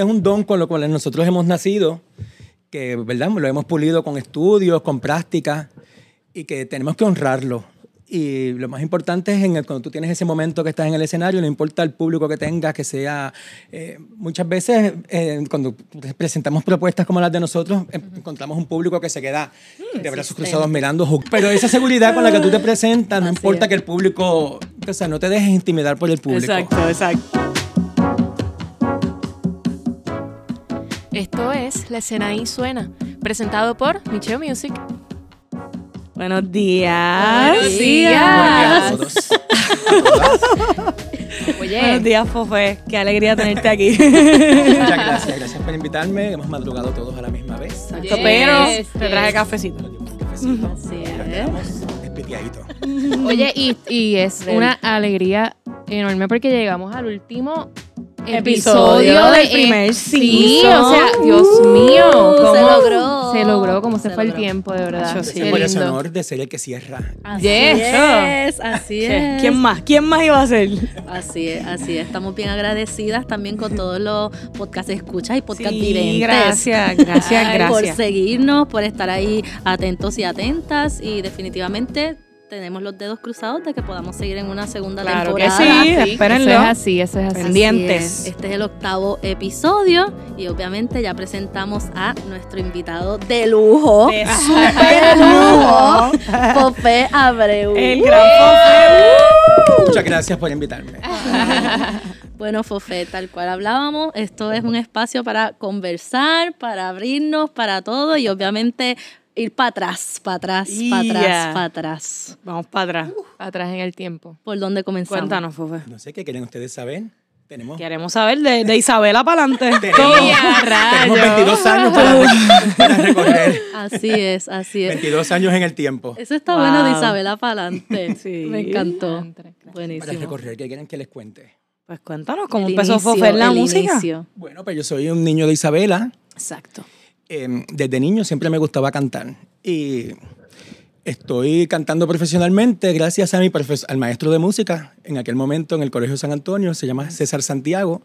es un don con lo cual nosotros hemos nacido, que ¿verdad? lo hemos pulido con estudios, con práctica, y que tenemos que honrarlo. Y lo más importante es en el, cuando tú tienes ese momento que estás en el escenario, no importa el público que tengas, que sea... eh, muchas veces eh, cuando presentamos propuestas como las de nosotros, eh, encontramos un público que se queda de brazos cruzados mirando. Pero esa seguridad con la que tú te presentas, no Así importa es. que el público... O sea, no te dejes intimidar por el público. Exacto, exacto. Esto es La Escena Ahí Suena, presentado por Micheo Music. Buenos días. Buenos días. Buenos Oye, días, Fofe. Qué alegría tenerte aquí. Muchas gracias, gracias por invitarme. Hemos madrugado todos a la misma vez. Yes, Pero yes. te traje cafecito. Cafecito. Espitiaditos. oye y, y es una alegría enorme porque llegamos al último Episodio del de- primer Sí, o sea, Dios mío. Uh, cómo se logró. Se logró, cómo se, Se fue el tiempo, de verdad. Yo sí. Tengo ese honor de ser el que cierra. Así Yes. es, así es. ¿Quién más? ¿Quién más iba a ser? Así es, así es. Estamos bien agradecidas también con todos los podcasts escuchas y podcast Sí, videntes. gracias, gracias, Ay, Por gracias. seguirnos, por estar ahí atentos y atentas y definitivamente tenemos los dedos cruzados de que podamos seguir en una segunda Claro que temporada. sí, Sí, espérenlo. Eso es así, eso es así. Así Pendientes. es. Este es el octavo episodio y obviamente ya presentamos a nuestro invitado de lujo. De De super lujo. Pope Abreu. El gran Fofe. Muchas gracias por invitarme. Bueno, Fofé, tal cual hablábamos, esto es un espacio para conversar, para abrirnos, para todo y obviamente ir para atrás, para atrás, para Yeah. atrás, para atrás. Vamos para atrás. Atrás en el tiempo. ¿Por dónde comenzamos? Cuéntanos, Fofe. No sé qué quieren ustedes saber. Tenemos, Queremos saber de, de Isabela para adelante. tenemos, tenemos 22 años para, para recorrer. Así es, así es. 22 años en el tiempo. Eso está bueno de. Isabela para adelante. Sí. Me encantó. Entre- Para Buenísimo. recorrer, ¿qué quieren que les cuente? Pues cuéntanos cómo El empezó inicio, Fofe en la música. inicio. Bueno, pues yo soy un niño de Isabela. Exacto. Eh, desde niño siempre me gustaba cantar. Y estoy cantando profesionalmente gracias a mi profes- al maestro de música en aquel momento en el Colegio San Antonio. Se llama César Santiago,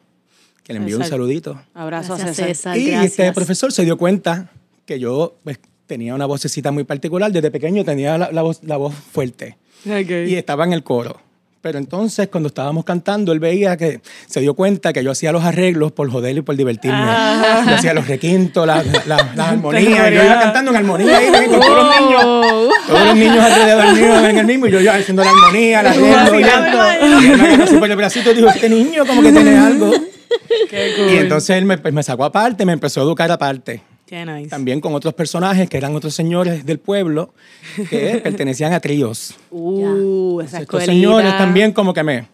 que le envío un saludito. Abrazo Gracias, a César. César. y gracias. este profesor se dio cuenta que yo pues, tenía una vocecita muy particular. Desde pequeño tenía la, la voz, la voz fuerte y estaba en el coro. Pero entonces, cuando estábamos cantando, él veía que se dio cuenta que yo hacía los arreglos por joder y por divertirme. Yo hacía los requintos, las la, la armonías. Yo iba cantando en armonía ahí con todos los niños. Todos los niños alrededor mío en el mismo. Y yo iba haciendo la armonía, la arreglo. Y por el bracito dijo, este niño como que tiene algo. Y entonces él me, pues, me sacó aparte, me empezó a educar aparte. Qué nice. También con otros personajes que eran otros señores del pueblo que pertenecían a tríos. Uh, esa Estos señores también como que me...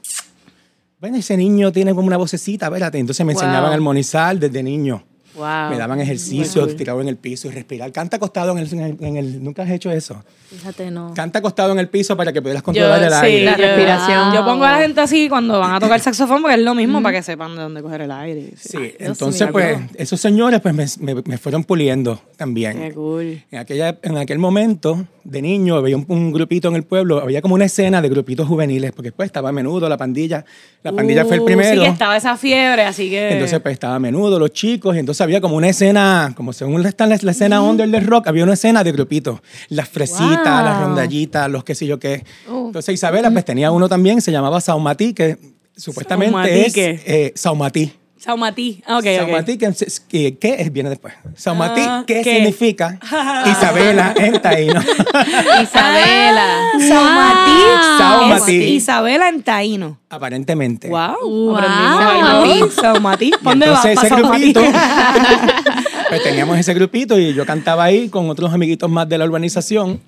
Bueno, ese niño tiene como una vocecita, espérate. Entonces me Wow. enseñaban a armonizar desde niño. Wow. Me daban ejercicios, tirado en el piso y respirar. Canta acostado en el, en el- en el- ¿Nunca has hecho eso? Fíjate, no. Canta acostado en el piso para que pudieras Yo, controlar el sí, aire. La yo- respiración. Yo pongo a la gente así cuando van a tocar saxofón porque es lo mismo para que sepan de dónde coger el aire. Sí, entonces pues esos señores pues me, me- me fueron puliendo también. Qué cool. En, aquella, en aquel momento, de niño, había un, un grupito en el pueblo, había como una escena de grupitos juveniles, porque después estaba a menudo, la pandilla. La pandilla fue el Uh, primero. Sí, que estaba esa fiebre, así que. Entonces, pues estaba a menudo, los chicos, y entonces había como una escena, como según está la, la escena under del rock, había una escena de grupitos. Las fresitas, Wow. las rondallitas, los qué sé yo qué. Uh. Entonces, Isabela, pues tenía uno también, se llamaba Saumatí, que supuestamente Saumatí, es ¿qué? eh, Saumatí. Saumatí. Ah, ok, Saumatí, ok. que, que- ¿qué es? Viene después. Saumatí, Ah, ¿qué, ¿qué? significa? Isabela en taíno. Isabela. Saumatí. Saumatí. Es Isabela en Taíno. Aparentemente. Wow. Wow. Aprendimos. Saumatí. ¿Dónde Pa' ese Saumatí. grupito, pues teníamos ese grupito y yo cantaba ahí con otros amiguitos más de la urbanización,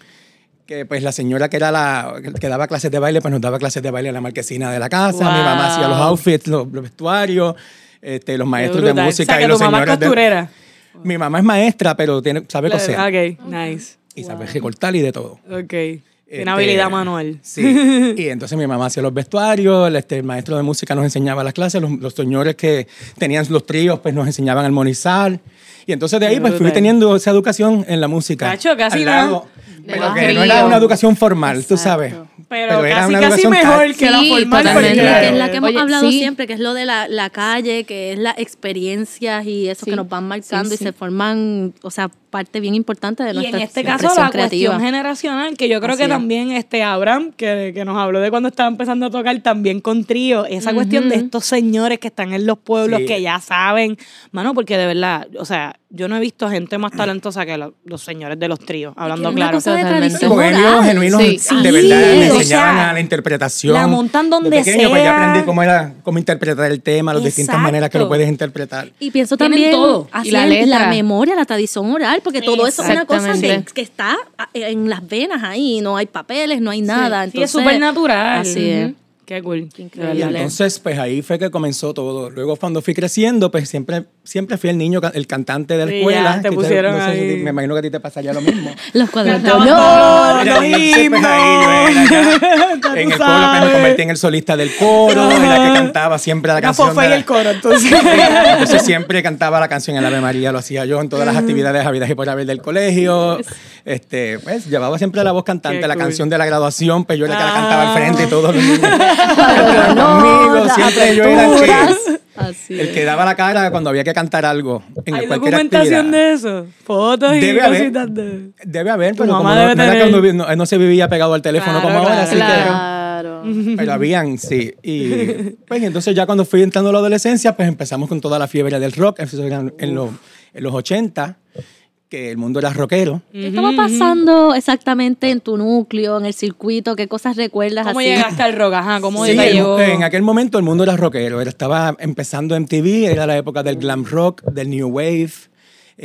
que pues la señora que era la que daba clases de baile, pues nos daba clases de baile en la marquesina de la casa, mi Wow. mamá hacía los outfits, los, los vestuarios, este, los maestros de música O sea, y los tu mamá es señores de- costurera. Mi mamá es maestra, pero tiene, sabe coser Ok, nice. y sabe recortar y de todo. Ok. Tiene Este, habilidad manual. Sí. Y entonces mi mamá hacía los vestuarios, el, este, el maestro de música nos enseñaba las clases, los, los señores que tenían los tríos pues nos enseñaban a armonizar. Y entonces de ahí pues fui teniendo esa educación en la música. Cacho, casi al lado, Pero que no era una educación formal, tú sabes. Pero Pero, casi, casi mejor que la formal. totalmente, porque- Claro. que es la que hemos Oye, hablado sí. siempre, que es lo de la, la calle, que es las experiencias y eso Sí. que nos van marcando Sí, y se forman, o sea, parte bien importante de Y en nuestra este caso la creativa. cuestión generacional, que yo creo Así que es. también este Abraham, que, que nos habló de cuando estaba empezando a tocar también con trío, esa cuestión de estos señores que están en los pueblos, Sí. que ya saben, mano, porque de verdad, o sea, yo no he visto gente más talentosa que lo- los señores de los tríos, hablando es una claro. bohemios genuinos Sí. de Sí, verdad me o enseñaban sea, a la interpretación la montan donde de pequeño, pues ya sea. aprendí cómo era cómo interpretar el tema las distintas Exacto. maneras que lo puedes interpretar Y pienso también todo. Y la en letra. la memoria, la tradición oral, porque todo eso es una cosa que, que está ah, en las venas ahí, no hay papeles, no hay nada. Sí, es entonces, súper natural. Así es. Qué cool. de increíble. entonces pues ahí fue que comenzó todo luego cuando fui creciendo pues siempre siempre fui el niño el cantante de la Sí, escuela ya, te que pusieron no si me imagino que a ti te pasaría lo mismo Los y entonces, pues, himnos. ahí yo era ya Ya en el coro pues, me convertí en el solista del coro en la que cantaba siempre la La canción de y la- el coro, entonces. Entonces siempre cantaba la canción en Ave María, lo hacía yo en todas las actividades habidas y por haber del colegio. Este, pues llevaba siempre la voz cantante, Qué la cool. canción de la graduación, pues yo era la que la cantaba Ah. al frente y los niños No, conmigo, siempre yo era el que, Así el que daba la cara cuando había que cantar algo en ¿Hay cualquier documentación actividad. de eso? Fotos y Debe haber. cositas de... Debe haber, pero como mamá no, debe no era cuando no, no se vivía pegado al teléfono Claro, como ahora, claro, así Claro. que pero habían, sí. Y pues entonces ya cuando fui entrando a la adolescencia, pues empezamos con toda la fiebre del rock, eso era en, los, en los 80, que el mundo era rockero. ¿Qué estaba pasando exactamente en tu núcleo, en el circuito? ¿Qué cosas recuerdas ¿Cómo así? llegaste al rock? Ajá, ¿cómo Sí, te llegó? en aquel momento el mundo era rockero, era- estaba empezando MTV, era la época del glam rock, del new wave,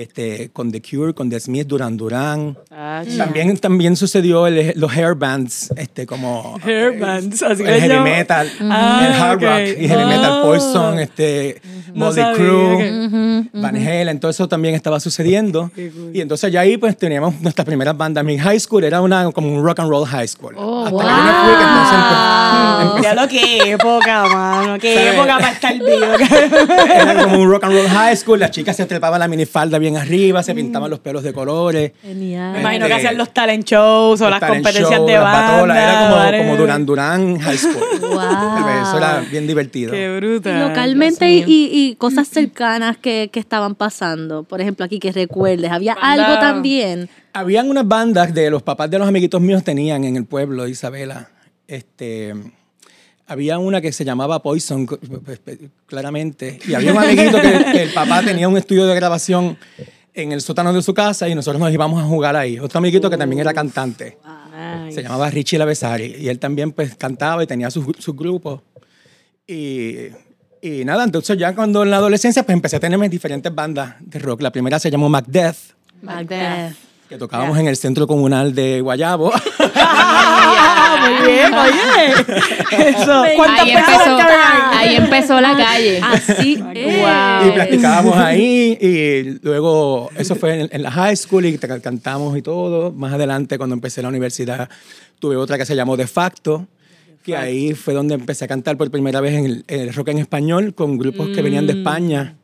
este, con The Cure, con The Smith, Duran Duran. Ah, También, también sucedió el- los hair bands, este, como Hair bands, así el heavy metal, Ah, el hard ok. rock y heavy metal, Ah. Poison, este, No sabía Crue, que- Van Halen, todo eso también estaba sucediendo. Y entonces ya ahí pues teníamos nuestras primeras bandas. Mi high school era una, como un rock and roll high school. Oh, Hasta wow. que yo me fui, que entonces pues, Ya lo que época, mano. Qué ¿Sabes? época para estar vivo. era como un rock and roll high school. Las chicas se trepaban la minifalda bien arriba, se pintaban los pelos de colores. Genial. Me imagino que Este, hacían los talent shows o los las competencias show, de las banda. Era como, bares. como Duran Duran High School. Wow. Eso era bien divertido. Qué bruta. Y localmente y, y- y cosas cercanas que, que estaban pasando. Por ejemplo, aquí que recuerdes. ¿Había Banda. algo también? Habían unas bandas de los papás de los amiguitos míos tenían en el pueblo de Isabela. Este, había una que se llamaba Poison, claramente. Y había un amiguito que, que el papá tenía un estudio de grabación en el sótano de su casa y nosotros nos íbamos a jugar ahí. Otro amiguito que también era cantante. Nice. Se llamaba Richie Lavesari. Y él también pues cantaba y tenía sus su grupos. Y, y nada, entonces ya cuando en la adolescencia pues empecé a tener mis diferentes bandas de rock. La primera se llamó Macbeth Macbeth. Que tocábamos en el centro comunal de Guayabo. Ah, muy bien, oye. Eso. ¿Cuántas Ahí empezó, ahí? ahí empezó la calle. Así es. y practicábamos ahí y luego eso fue en, en la high school y te- cantamos y todo. Más adelante cuando empecé la universidad tuve otra que se llamó De Facto, que ahí fue donde empecé a cantar por primera vez en el, en el rock en español con grupos que venían de España.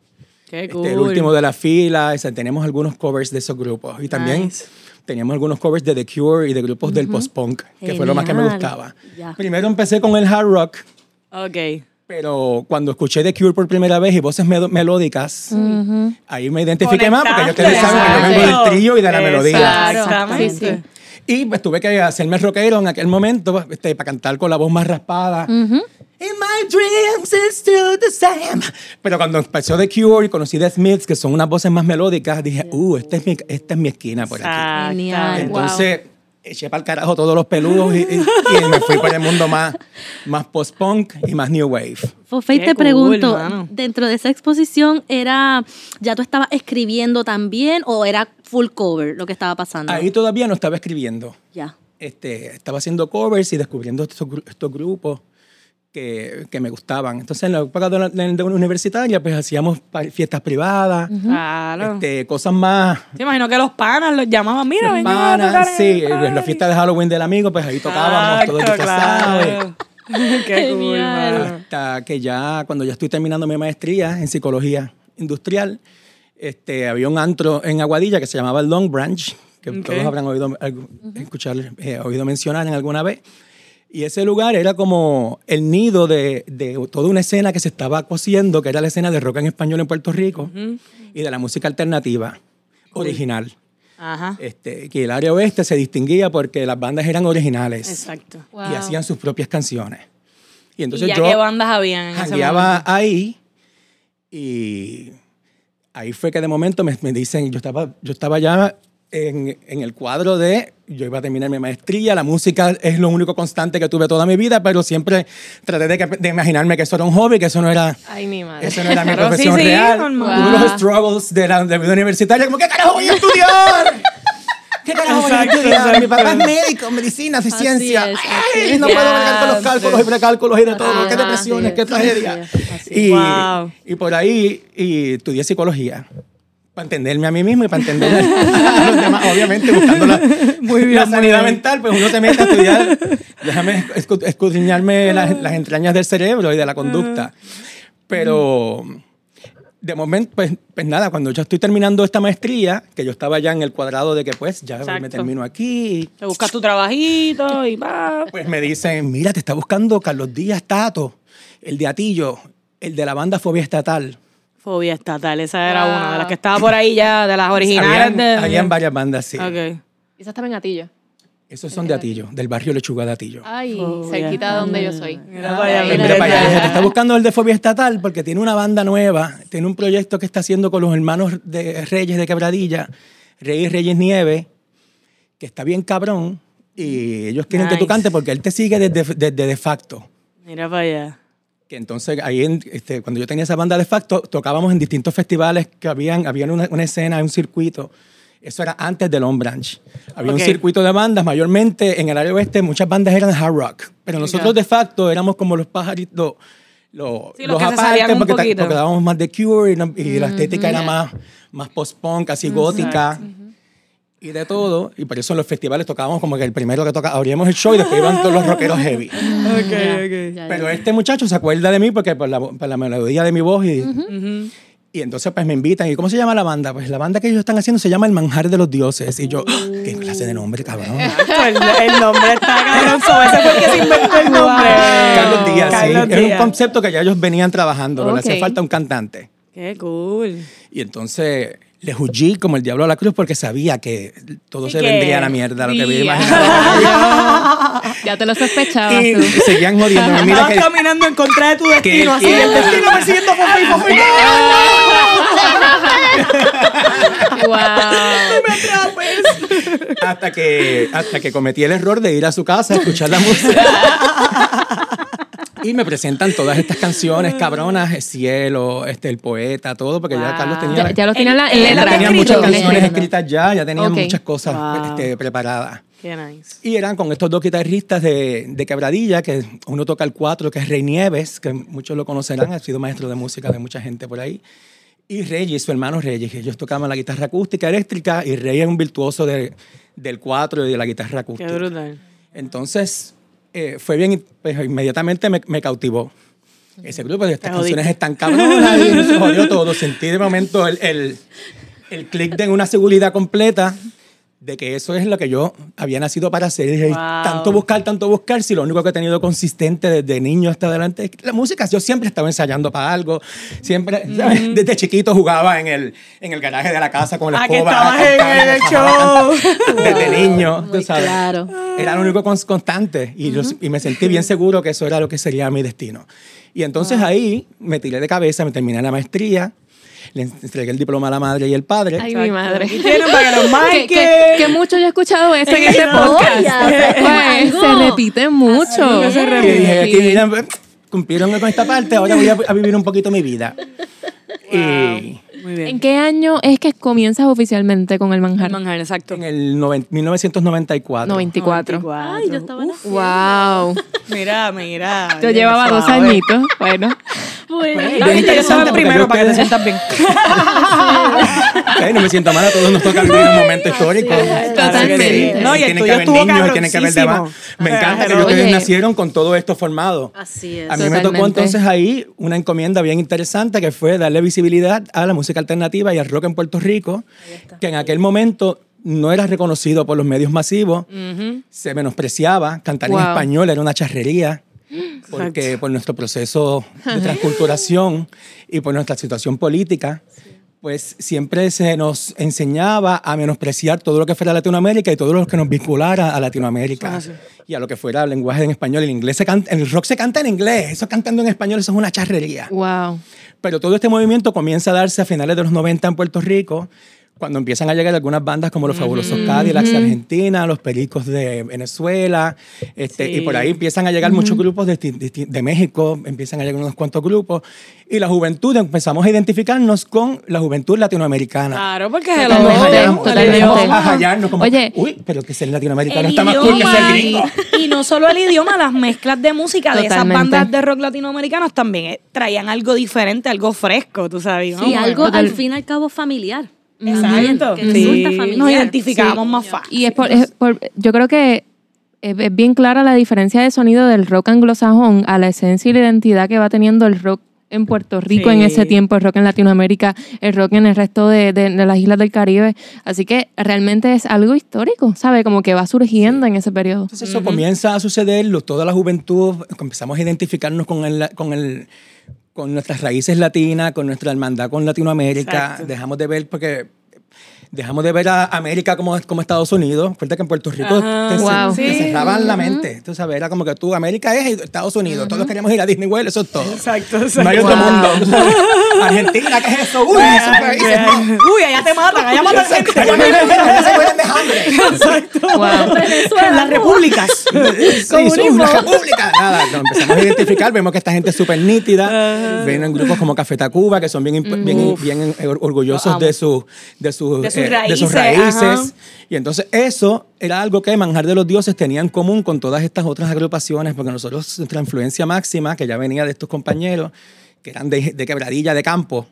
Qué Este, cool. el último de la fila, o sea, tenemos algunos covers de esos grupos. Y también Nice. teníamos algunos covers de The Cure y de grupos del post-punk, que fue lo más que me Genial. gustaba. Ya. Primero empecé con el hard rock, Ok. pero cuando escuché The Cure por primera vez y voces melódicas, ahí me identifiqué más, porque yo ustedes saben que yo vengo del trío y de la melodía. Exactamente. Sí, sí. Y pues tuve que hacerme rockero en aquel momento este, para cantar con la voz más raspada. In my dreams it's still the same. Pero cuando empezó The Cure y conocí The Smiths, que son unas voces más melódicas, dije, uh, esta es mi, esta es mi esquina por aquí. Genial. Entonces eché para el carajo todos los peludos y, y- y me fui por el mundo más, más post-punk y más new wave. Fofey, te cool, pregunto, mano. dentro de esa exposición, era ¿ya tú estabas escribiendo también o era full cover lo que estaba pasando? Ahí todavía no estaba escribiendo. Ya. este, estaba haciendo covers y descubriendo estos, estos grupos que, que me gustaban. Entonces, en la época de la, de la universitaria, pues hacíamos fiestas privadas, Claro. este, cosas más. Te imagino que los panas los llamaban, mira, Los panas, sí, en la party. fiesta de Halloween del amigo, pues ahí tocábamos todos Exacto, disfrazados. claro. Qué cool. Hasta que ya, cuando ya estoy terminando mi maestría en psicología industrial, este, había un antro en Aguadilla que se llamaba el Long Branch, que Ok. todos habrán oído, escuchar, eh, oído mencionar en alguna vez. Y ese lugar era como el nido de, de, toda una escena que se estaba cosiendo, que era la escena de rock en español en Puerto Rico y de la música alternativa original. Ajá. Este, que el área oeste se distinguía porque las bandas eran originales. Exacto. Y hacían sus propias canciones. Y entonces ¿Y yo. ¿Qué bandas habían en ese ahí y ahí fue que de momento me, me dicen, yo estaba, yo estaba ya en, en, el cuadro de yo iba a terminar mi maestría, la música es lo único constante que tuve toda mi vida, pero siempre traté de, de imaginarme que eso era un hobby, que eso no era, Ay, mi madre. Eso no era mi profesión sí, sí, real. Tuve los struggles de la, de la vida universitaria, como, ¿qué carajo voy a estudiar? ¿Qué carajo voy a estudiar? Mi papá es médico, medicina, de ciencia. Es, Ay, no puedo bregar con los cálculos y precálculos y de todo. Ah, qué depresiones, qué tragedia. Y, wow. y por ahí y estudié psicología para entenderme a mí mismo y para entender a los demás, obviamente buscando la, muy bien, la sanidad muy mental, pues uno se mete a estudiar, déjame escudriñarme las, las, entrañas del cerebro y de la conducta. Pero de momento, pues, pues nada, cuando yo estoy terminando esta maestría, que yo estaba ya en el cuadrado de que pues ya Exacto. me termino aquí. Te buscas tu trabajito y va. Pues me dicen, mira, te está buscando Carlos Díaz Tato, el de Atillo, el de la banda Fobia Estatal. Fobia Estatal, esa era una de las que estaba por ahí ya, de las originales. Habían, de... habían varias bandas, sí. Ok. Esa estaba en Atillo. Esos son de Atillo, del barrio Lechuga de Atillo. Ay, cerquita de donde yo soy. Mira, vaya, mira, vaya, te está buscando el de Fobia Estatal porque tiene una banda nueva, tiene un proyecto que está haciendo con los hermanos de Reyes de Quebradilla, Reyes Reyes Nieve, que está bien cabrón, y ellos quieren nice. que tú cantes porque él te sigue desde, desde de facto. Mira para allá. Que entonces ahí, en, este, cuando yo tenía esa banda de facto, tocábamos en distintos festivales que habían, habían una, una escena, un circuito. Eso era antes del On Branch. Había okay. un circuito de bandas, mayormente en el área oeste muchas bandas eran hard rock, pero nosotros de facto éramos como los pajaritos, los, sí, los, los aparte, porque, porque, dábamos más de Cure y, y la estética mm -hmm. era más, más post-punk, así gótica. Mm. Y de todo, y por eso en los festivales tocábamos como que el primero que toca, abríamos el show y después iban todos los rockeros heavy. okay, okay. Pero este muchacho se acuerda de mí porque por la, por la melodía de mi voz y, uh -huh. Y entonces pues me invitan. ¿Y cómo se llama la banda? Pues la banda que ellos están haciendo se llama El Manjar de los Dioses. Y yo, uh. ¿qué clase de nombre, cabrón? el, el, nombre está cabrón. Ese fue el que se inventó el nombre. Carlos Díaz, Carlos sí. Díaz. Era un concepto que ya ellos venían trabajando. Okay. Le hacía falta un cantante. Qué cool. Y entonces le jugí como el diablo a la cruz porque sabía que todo se vendría a la mierda, lo que había imaginado. ya te lo sospechaba. Y, y seguían jodiendo. Estabas que, caminando en contra de tu destino, así, el destino persiguiendo y ¡Wow! hasta, que, hasta que cometí el error de ir a su casa a escuchar la música. Y me presentan todas estas canciones cabronas, El Cielo, este, El Poeta, todo, porque wow. ya Carlos tenía... Ya, ya lo tenía la, en letra. Tenía muchas canciones escritas ya, ya tenía okay. muchas cosas wow. este, preparadas. Qué nice. Y eran con estos dos guitarristas de, de Quebradilla, que uno toca el cuatro, que es Rey Nieves, que muchos lo conocerán, ha sido maestro de música de mucha gente por ahí. Y Reyes, su hermano Reyes, ellos tocaban la guitarra acústica eléctrica y Rey es un virtuoso de, del cuatro y de la guitarra acústica. Qué brutal. Entonces, eh, fue bien, pues, inmediatamente me, me cautivó. Ese grupo de estas canciones están cabronas y se jodió todo. Sentí de momento el, el, el clic de una seguridad completa de que eso es lo que yo había nacido para hacer. Wow. tanto buscar, tanto buscar, si lo único que he tenido consistente desde niño hasta adelante es la música. Yo siempre estaba ensayando para algo, siempre, mm -hmm. desde chiquito jugaba en el, en el garaje de la casa con la ah, escoba. En el show. Desde niño, Muy tú sabes. Claro. Era lo único constante y, mm -hmm. y me sentí bien seguro que eso era lo que sería mi destino. Y entonces wow. ahí me tiré de cabeza, me terminé la maestría, le entregué el diploma a la madre y el padre. Ay, mi madre. Y tienen para los que, que, que, mucho yo he escuchado eso en este podcast. Pues, se repite mucho. Se repite. Y dije, aquí, mira, cumplieron con esta parte, ahora voy a, a vivir un poquito mi vida. Wow. Y, muy bien. ¿En qué año es que comienzas oficialmente con el manjar? El manjar, exacto. En el noven, 1994. 94. 94. Ay, yo estaba Uf, Wow. Mira, mira. Yo llevaba dos añitos. Bueno. Bueno, no, yo estaba primero para que te sientas bien. okay, no me siento mal, a todos nos toca vivir un momento histórico. Sí, totalmente. No, y tienen que haber niños, tienen que haber demás. Me encanta que ustedes nacieron con todo esto formado. Así es. A mí Totalmente. me tocó entonces ahí una encomienda bien interesante que fue darle visibilidad a la música alternativa y al rock en Puerto Rico, que en aquel momento no era reconocido por los medios masivos, se menospreciaba, cantar en español era una charrería, porque por nuestro proceso de transculturación y por nuestra situación política, pues siempre se nos enseñaba a menospreciar todo lo que fuera Latinoamérica y todo lo que nos vinculara a Latinoamérica. Y a lo que fuera el lenguaje en español. El, inglés se canta, el rock se canta en inglés, eso cantando en español, eso es una charrería. Wow. Pero todo este movimiento comienza a darse a finales de los 90 en Puerto Rico cuando empiezan a llegar algunas bandas como los Fabulosos Cadillacs de Argentina, los Pericos de Venezuela, este, y por ahí empiezan a llegar muchos grupos de, de, México, empiezan a llegar unos cuantos grupos, y la juventud empezamos a identificarnos con la juventud latinoamericana. Claro, porque es el a como, Oye, uy, pero que ser latinoamericano está más cool que ser gringo. Y, no solo el idioma, las mezclas de música de esas bandas de rock latinoamericanos también eh, traían algo diferente, algo fresco, tú sabes. Sí, algo al fin y al cabo familiar. Exacto. Que Nos identificamos más fácil. Y es por, yo creo que es, bien clara la diferencia de sonido del rock anglosajón a la esencia y la identidad que va teniendo el rock en Puerto Rico en ese tiempo, el rock en Latinoamérica, el rock en el resto de, de, las islas del Caribe. Así que realmente es algo histórico, ¿sabe? Como que va surgiendo en ese periodo. Entonces eso comienza a suceder, toda la juventud empezamos a identificarnos con el, con el con nuestras raíces latinas, con nuestra hermandad con Latinoamérica. Dejamos de ver, porque dejamos de ver a América como, como Estados Unidos. Cuenta que en Puerto Rico te, cerraban la mente. Tú sabes, era como que tú, América es Estados Unidos. Todos queríamos ir a Disney World, eso es todo. Exacto, exacto. No hay otro mundo. Argentina, ¿qué es eso? Uy, Uy, allá te matan, allá matan gente. Allá se mueren de hambre. Exacto. Wow. Venezuela. Las repúblicas. Sí, son las repúblicas. Nada, nos empezamos a identificar, vemos que esta gente es súper nítida. Vienen grupos como Café Tacuba, que son bien, bien, bien orgullosos de su, de de sus raíces. Y entonces eso era algo que Manjar de los Dioses tenía en común con todas estas otras agrupaciones, porque nosotros, nuestra influencia máxima, que ya venía de estos compañeros, que eran de, de quebradilla de campo,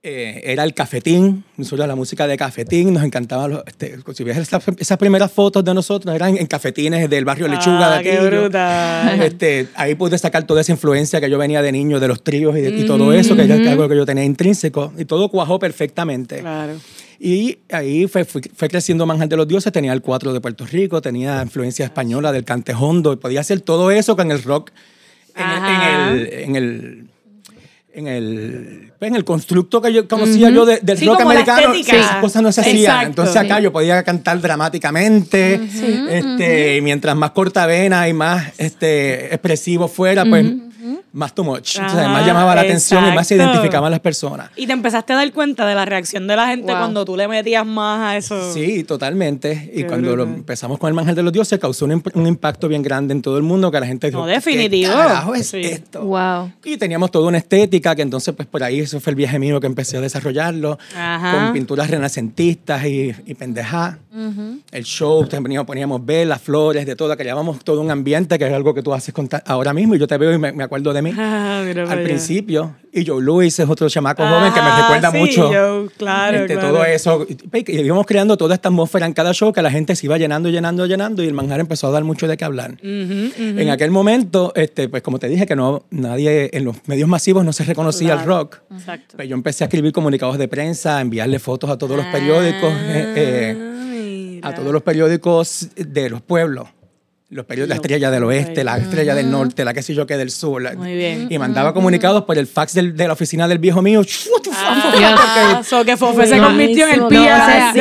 eh, era el cafetín, nosotros la música de cafetín, nos encantaba, los, este, si ves esas, primeras fotos de nosotros eran en cafetines del barrio Lechuga ah, de aquí. brutal. Este, ahí pude sacar toda esa influencia que yo venía de niño, de los tríos y, todo eso, que era algo que yo tenía intrínseco, y todo cuajó perfectamente. Claro. Y ahí fue, fue, creciendo Manjar de los Dioses, tenía el cuatro de Puerto Rico, tenía influencia española del cantejondo, y podía hacer todo eso con el rock en el en el, en el constructo que yo conocía yo del rock americano, esas cosas no se hacían. Entonces acá yo podía cantar dramáticamente, este, mientras más corta vena y más este, expresivo fuera, pues más too much. más llamaba la atención y más se identificaban las personas. Y te empezaste a dar cuenta de la reacción de la gente cuando tú le metías más a eso. Sí, totalmente. y cuando lo empezamos con el Mangel de los Dioses, causó un, impacto bien grande en todo el mundo que la gente dijo, no, definitivo. ¿qué carajo es esto? Wow. Y teníamos toda una estética que entonces, pues por ahí, eso fue el viaje mío que empecé a desarrollarlo, con pinturas renacentistas y, y pendejadas. El show, poníamos, poníamos velas, flores, de todo, creábamos todo un ambiente que es algo que tú haces ahora mismo y yo te veo y me acuerdo de mí Ah, al principio. Y Joe Luis es otro chamaco joven que me ah, recuerda mucho. Joe, claro, este, Todo eso. Y íbamos creando toda esta atmósfera en cada show que la gente se iba llenando, llenando, llenando y el manjar empezó a dar mucho de qué hablar. En aquel momento, este, pues como te dije, que no nadie en los medios masivos no se reconocía el rock. Exacto. Pues yo empecé a escribir comunicados de prensa, a enviarle fotos a todos los periódicos, eh, eh, a todos los periódicos de los pueblos los periodos, la estrella del oeste, la estrella del norte, la que sé yo que del sur. Muy bien. Y mandaba comunicados por el fax del, de la oficina del viejo mío. Ah, so que Fofe se convirtió en el pía.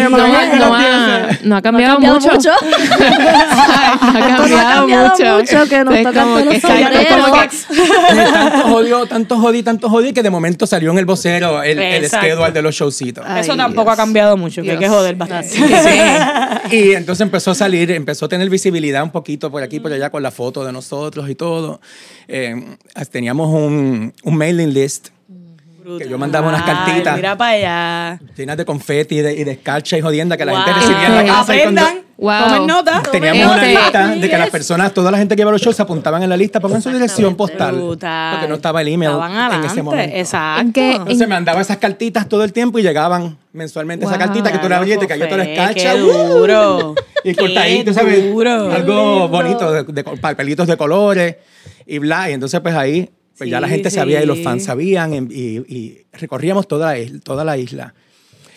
No, ha cambiado mucho. mucho. no ha cambiado mucho. que nos Tanto jodió, tanto jodí, tanto jodí que de momento salió en el vocero el, el schedule de los showcitos. Eso tampoco ha cambiado mucho, que hay que joder bastante. Y entonces empezó a salir, empezó a tener visibilidad un poquito por aquí, por allá, con la foto de nosotros y todo. Eh, teníamos un, un mailing list que yo mandaba unas cartitas. Mira para allá. Llenas de confeti y de, y de escarcha y jodienda que la gente recibía en la casa. Aprendan. Wow. nota. Teníamos una lista de que las personas, toda la gente que iba a los shows se apuntaban en la lista, pongan su dirección postal. Porque no estaba el email en ese momento. Exacto. Entonces me mandaba esas cartitas todo el tiempo y llegaban mensualmente esa cartita que tú la abrías y te cayó toda la escarcha. Qué duro. y cortadito, ¿sabes? Algo bonito, de, de, papelitos de colores y bla. Y entonces pues ahí pues ya la gente sabía y los fans sabían y, recorríamos toda la, toda la isla.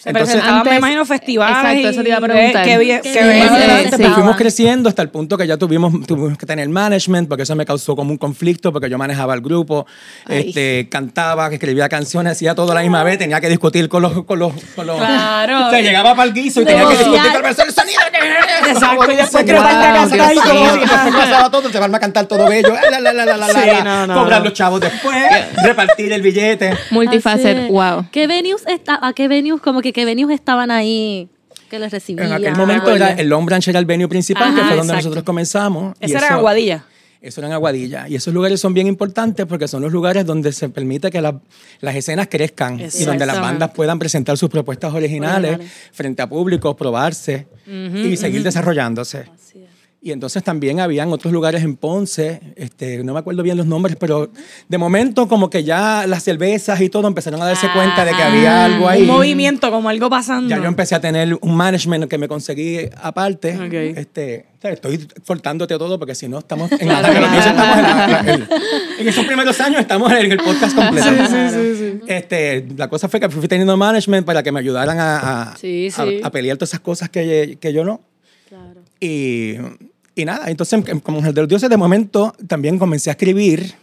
Se presentaban, me imagino, festivales. Exacto, eso te iba a preguntar. Sí. pues, fuimos creciendo hasta el punto que ya tuvimos, tuvimos que tener management, porque eso me causó como un conflicto, porque yo manejaba el grupo, este, cantaba, escribía canciones, hacía todo a la misma vez, tenía que discutir con los... Con los, con los Claro. O sea, llegaba para el guiso y tenía que discutir con el el sonido. Exacto, y después que a cantar y pasaba todo, te van a cantar todo bello, la, la, la, la, la, Sí, la, no, no, cobrar los chavos después, repartir el billete. Multifacet, es. wow. ¿Qué venues está, ¿A qué venues, como que qué venues estaban ahí que les recibían? En aquel momento era el Long Branch era el venue principal, que fue donde exacto. nosotros comenzamos. y Esa era eso- Aguadilla. Eso era en Aguadilla. Y esos lugares son bien importantes porque son los lugares donde se permite que la- las escenas crezcan y donde las bandas puedan presentar sus propuestas originales, frente a público, probarse y seguir desarrollándose. Y entonces también habían otros lugares en Ponce, este, no me acuerdo bien los nombres, pero de momento como que ya las cervezas y todo empezaron a darse cuenta de que había algo ahí. Un movimiento, como algo pasando. Ya yo empecé a tener un management que me conseguí aparte. Ok. Este, estoy cortándote todo porque si no estamos en la, dioses estamos en, la- en- en esos primeros años estamos en el podcast completo. Este, la cosa fue que fui teniendo management para que me ayudaran a, a, Sí, a- sí. a pelear todas esas cosas que, que yo no. Y, y nada, entonces en- como el de los dioses de momento también comencé a escribir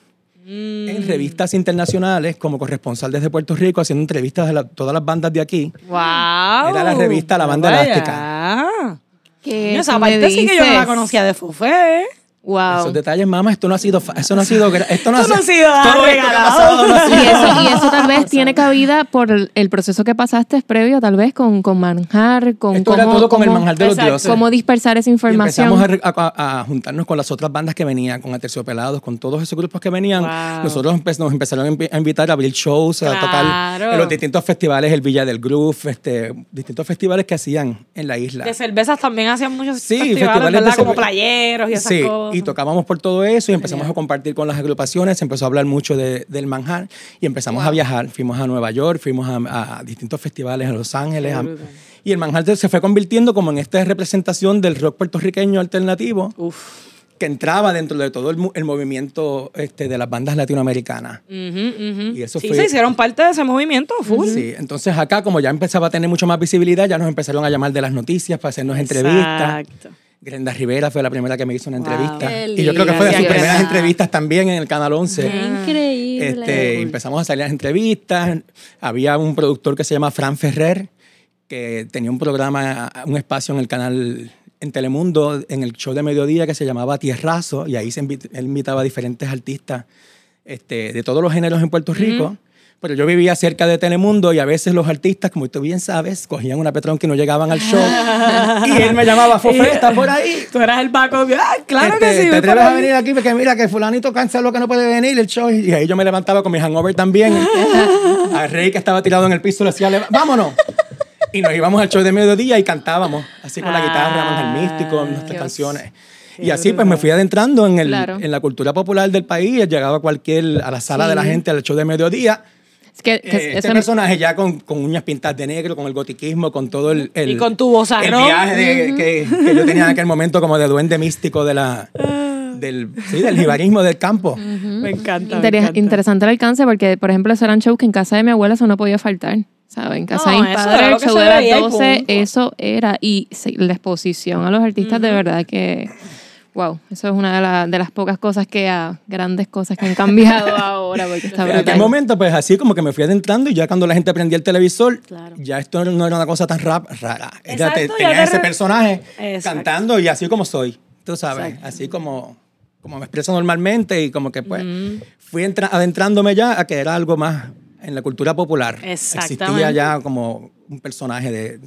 Mm. en revistas internacionales como corresponsal desde Puerto Rico haciendo entrevistas de la- todas las bandas de aquí. ¡Wow! Era la revista La Banda. Elástica. ¿Qué Esa parte sí que yo no la conocía de Fufé. Wow. Esos detalles, mamá, esto no ha sido, eso no ha sido, esto no, Esto no ha sido todo esto que ha regalado. pasado no ha Y eso, y eso tal vez tiene cabida por el, el proceso que pasaste previo, tal vez con, con manjar, con Esto era todo con el manjar de los Exacto. dioses. cómo dispersar esa Y información. empezamos a, re- a- a juntarnos con las otras bandas que venían, con Aterciopelados, con todos esos grupos que venían. Wow. Nosotros empe- nos empezaron a invi- a invitar a abrir shows, a tocar en los distintos festivales, el Villa del Groove, este, distintos festivales que hacían en la isla. De cervezas también hacían muchos Sí, festivales, festivales ¿verdad? Como playeros y esas sí, cosas. Y tocábamos por todo eso y empezamos a compartir con las agrupaciones, se empezó a hablar mucho de- del manjar y empezamos a viajar. Fuimos a Nueva York, fuimos a, a distintos festivales en Los Ángeles. a- y el manjar se fue convirtiendo como en esta representación del rock puertorriqueño alternativo que entraba dentro de todo el, el movimiento este, de las bandas latinoamericanas. Ujú, ujú. Y eso sí, fue- se hicieron parte de ese movimiento, full. Sí, entonces acá como ya empezaba a tener mucho más visibilidad, ya nos empezaron a llamar de las noticias para hacernos entrevistas. Exacto. Grenda Rivera fue la primera que me hizo una Wow. entrevista. Qué Y yo creo que fue de sus primeras entrevistas también en el Canal 11. Qué increíble. Este, empezamos a salir las entrevistas. Había un productor que se llama Fran Ferrer, que tenía un programa, un espacio en el canal en Telemundo, en el show de mediodía que se llamaba Tierrazo, y ahí se él invitaba a diferentes artistas este, de todos los géneros en Puerto Rico. Pero yo vivía cerca de Telemundo y a veces los artistas, como tú bien sabes, cogían una Petrón que no llegaban al show. y él me llamaba, Fofé, ¿estás por ahí? Tú eras el Paco. ¡Ay, claro Este, que sí! ¿Te atreves a venir aquí? Porque mira que fulanito canceló que no puede venir el show. Y ahí yo me levantaba con mi hangover también. a Rey que estaba tirado en el piso le decía, "Leva- vámonos. Y nos íbamos al show de mediodía y cantábamos, así con la guitarra, Ángel Místico, nuestras Dios. canciones. Y así pues me fui adentrando en, el, Claro. en la cultura popular del país. Llegaba a cualquier, a la sala de la gente, al show de mediodía. Es que, que Eh, eso este personaje ya con, con uñas pintadas de negro, con el gotiquismo, con todo el... el- Y con tu vozarrón. El viaje de- que, que yo tenía en aquel momento como de duende místico de la, del, sí, del jibarismo del campo. Me encanta. me Interi- encanta. interesante el alcance porque, por ejemplo, esos eran shows que en casa de mi abuela eso no podía faltar. ¿sabes? En casa No, de padres, era el show de las veía y 12, punto. eso era. Y sí, la exposición a los artistas, de verdad que. Wow, eso es una de, la- de las pocas cosas que, ah, grandes cosas que han cambiado ahora, porque está En aquel brutal. momento, pues así como que me fui adentrando y ya cuando la gente prendía el televisor, Claro. ya esto no era una cosa tan rap, rara. Era, Exacto, te- tenía te ese re- personaje Exacto. cantando y así como soy, tú sabes, así como, como me expreso normalmente y como que pues fui entra- adentrándome ya a que era algo más en la cultura popular. Exactamente. Existía ya como un personaje de,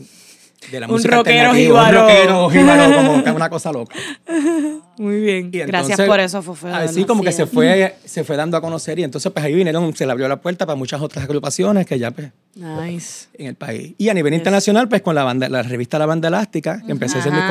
de la Un música rockero jíbaro. Un rockero jíbaro, como que una cosa loca. Muy bien. Y Gracias entonces, por eso, Fofé. de Así como que se es. fue, se fue dando a conocer y entonces pues ahí vinieron, se le abrió la puerta para muchas otras agrupaciones que ya pues Nice. en el país. Y a nivel internacional pues con la banda, la revista La Banda Elástica, que empecé a hacer mis Ajá.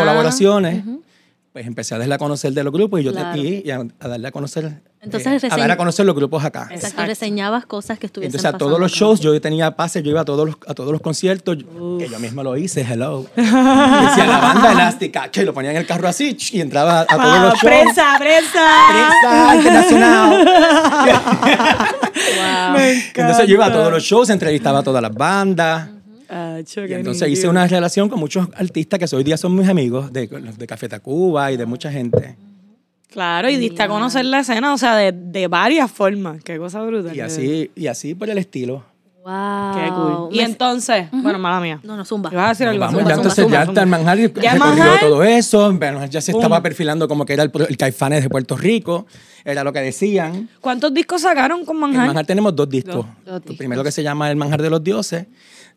Pues empecé a darle a conocer de los grupos y yo te- Claro. y, y a, a darle a conocer Entonces, eh, a dar a conocer los grupos acá. Exacto, Exacto. reseñabas cosas que estuviesen Entonces a pasando todos los shows yo tenía pases, yo iba a todos los, a todos los conciertos, que yo mismo lo hice, hello. Y decía la banda elástica, che, lo ponía en el carro así y entraba a todos Ah, los shows. prensa, prensa. Prensa internacional. Me encanta. Entonces yo iba a todos los shows, entrevistaba a todas las bandas. Ay, y entonces hice una relación con muchos artistas que hoy día son mis amigos, de, de Café Tacuba y de mucha gente. Claro, y diste a conocer la escena, o sea, de, de varias formas. Qué cosa brutal. Y así, y así por el estilo. Wow. Qué cool. Y entonces, bueno, mala mía. No, no, zumba. ¿Vas a decir algo? Vamos, Zumba, ya zumba, entonces zumba, ya está el manjar, ¿Ya se corrió Manjar? todo eso, bueno, ya se Boom. estaba perfilando como que era el, el Caifanes de Puerto Rico, era lo que decían. ¿Cuántos discos sacaron con En Manjar? Manjar tenemos dos discos. Dos El discos. primero que se llama El Manjar de los Dioses,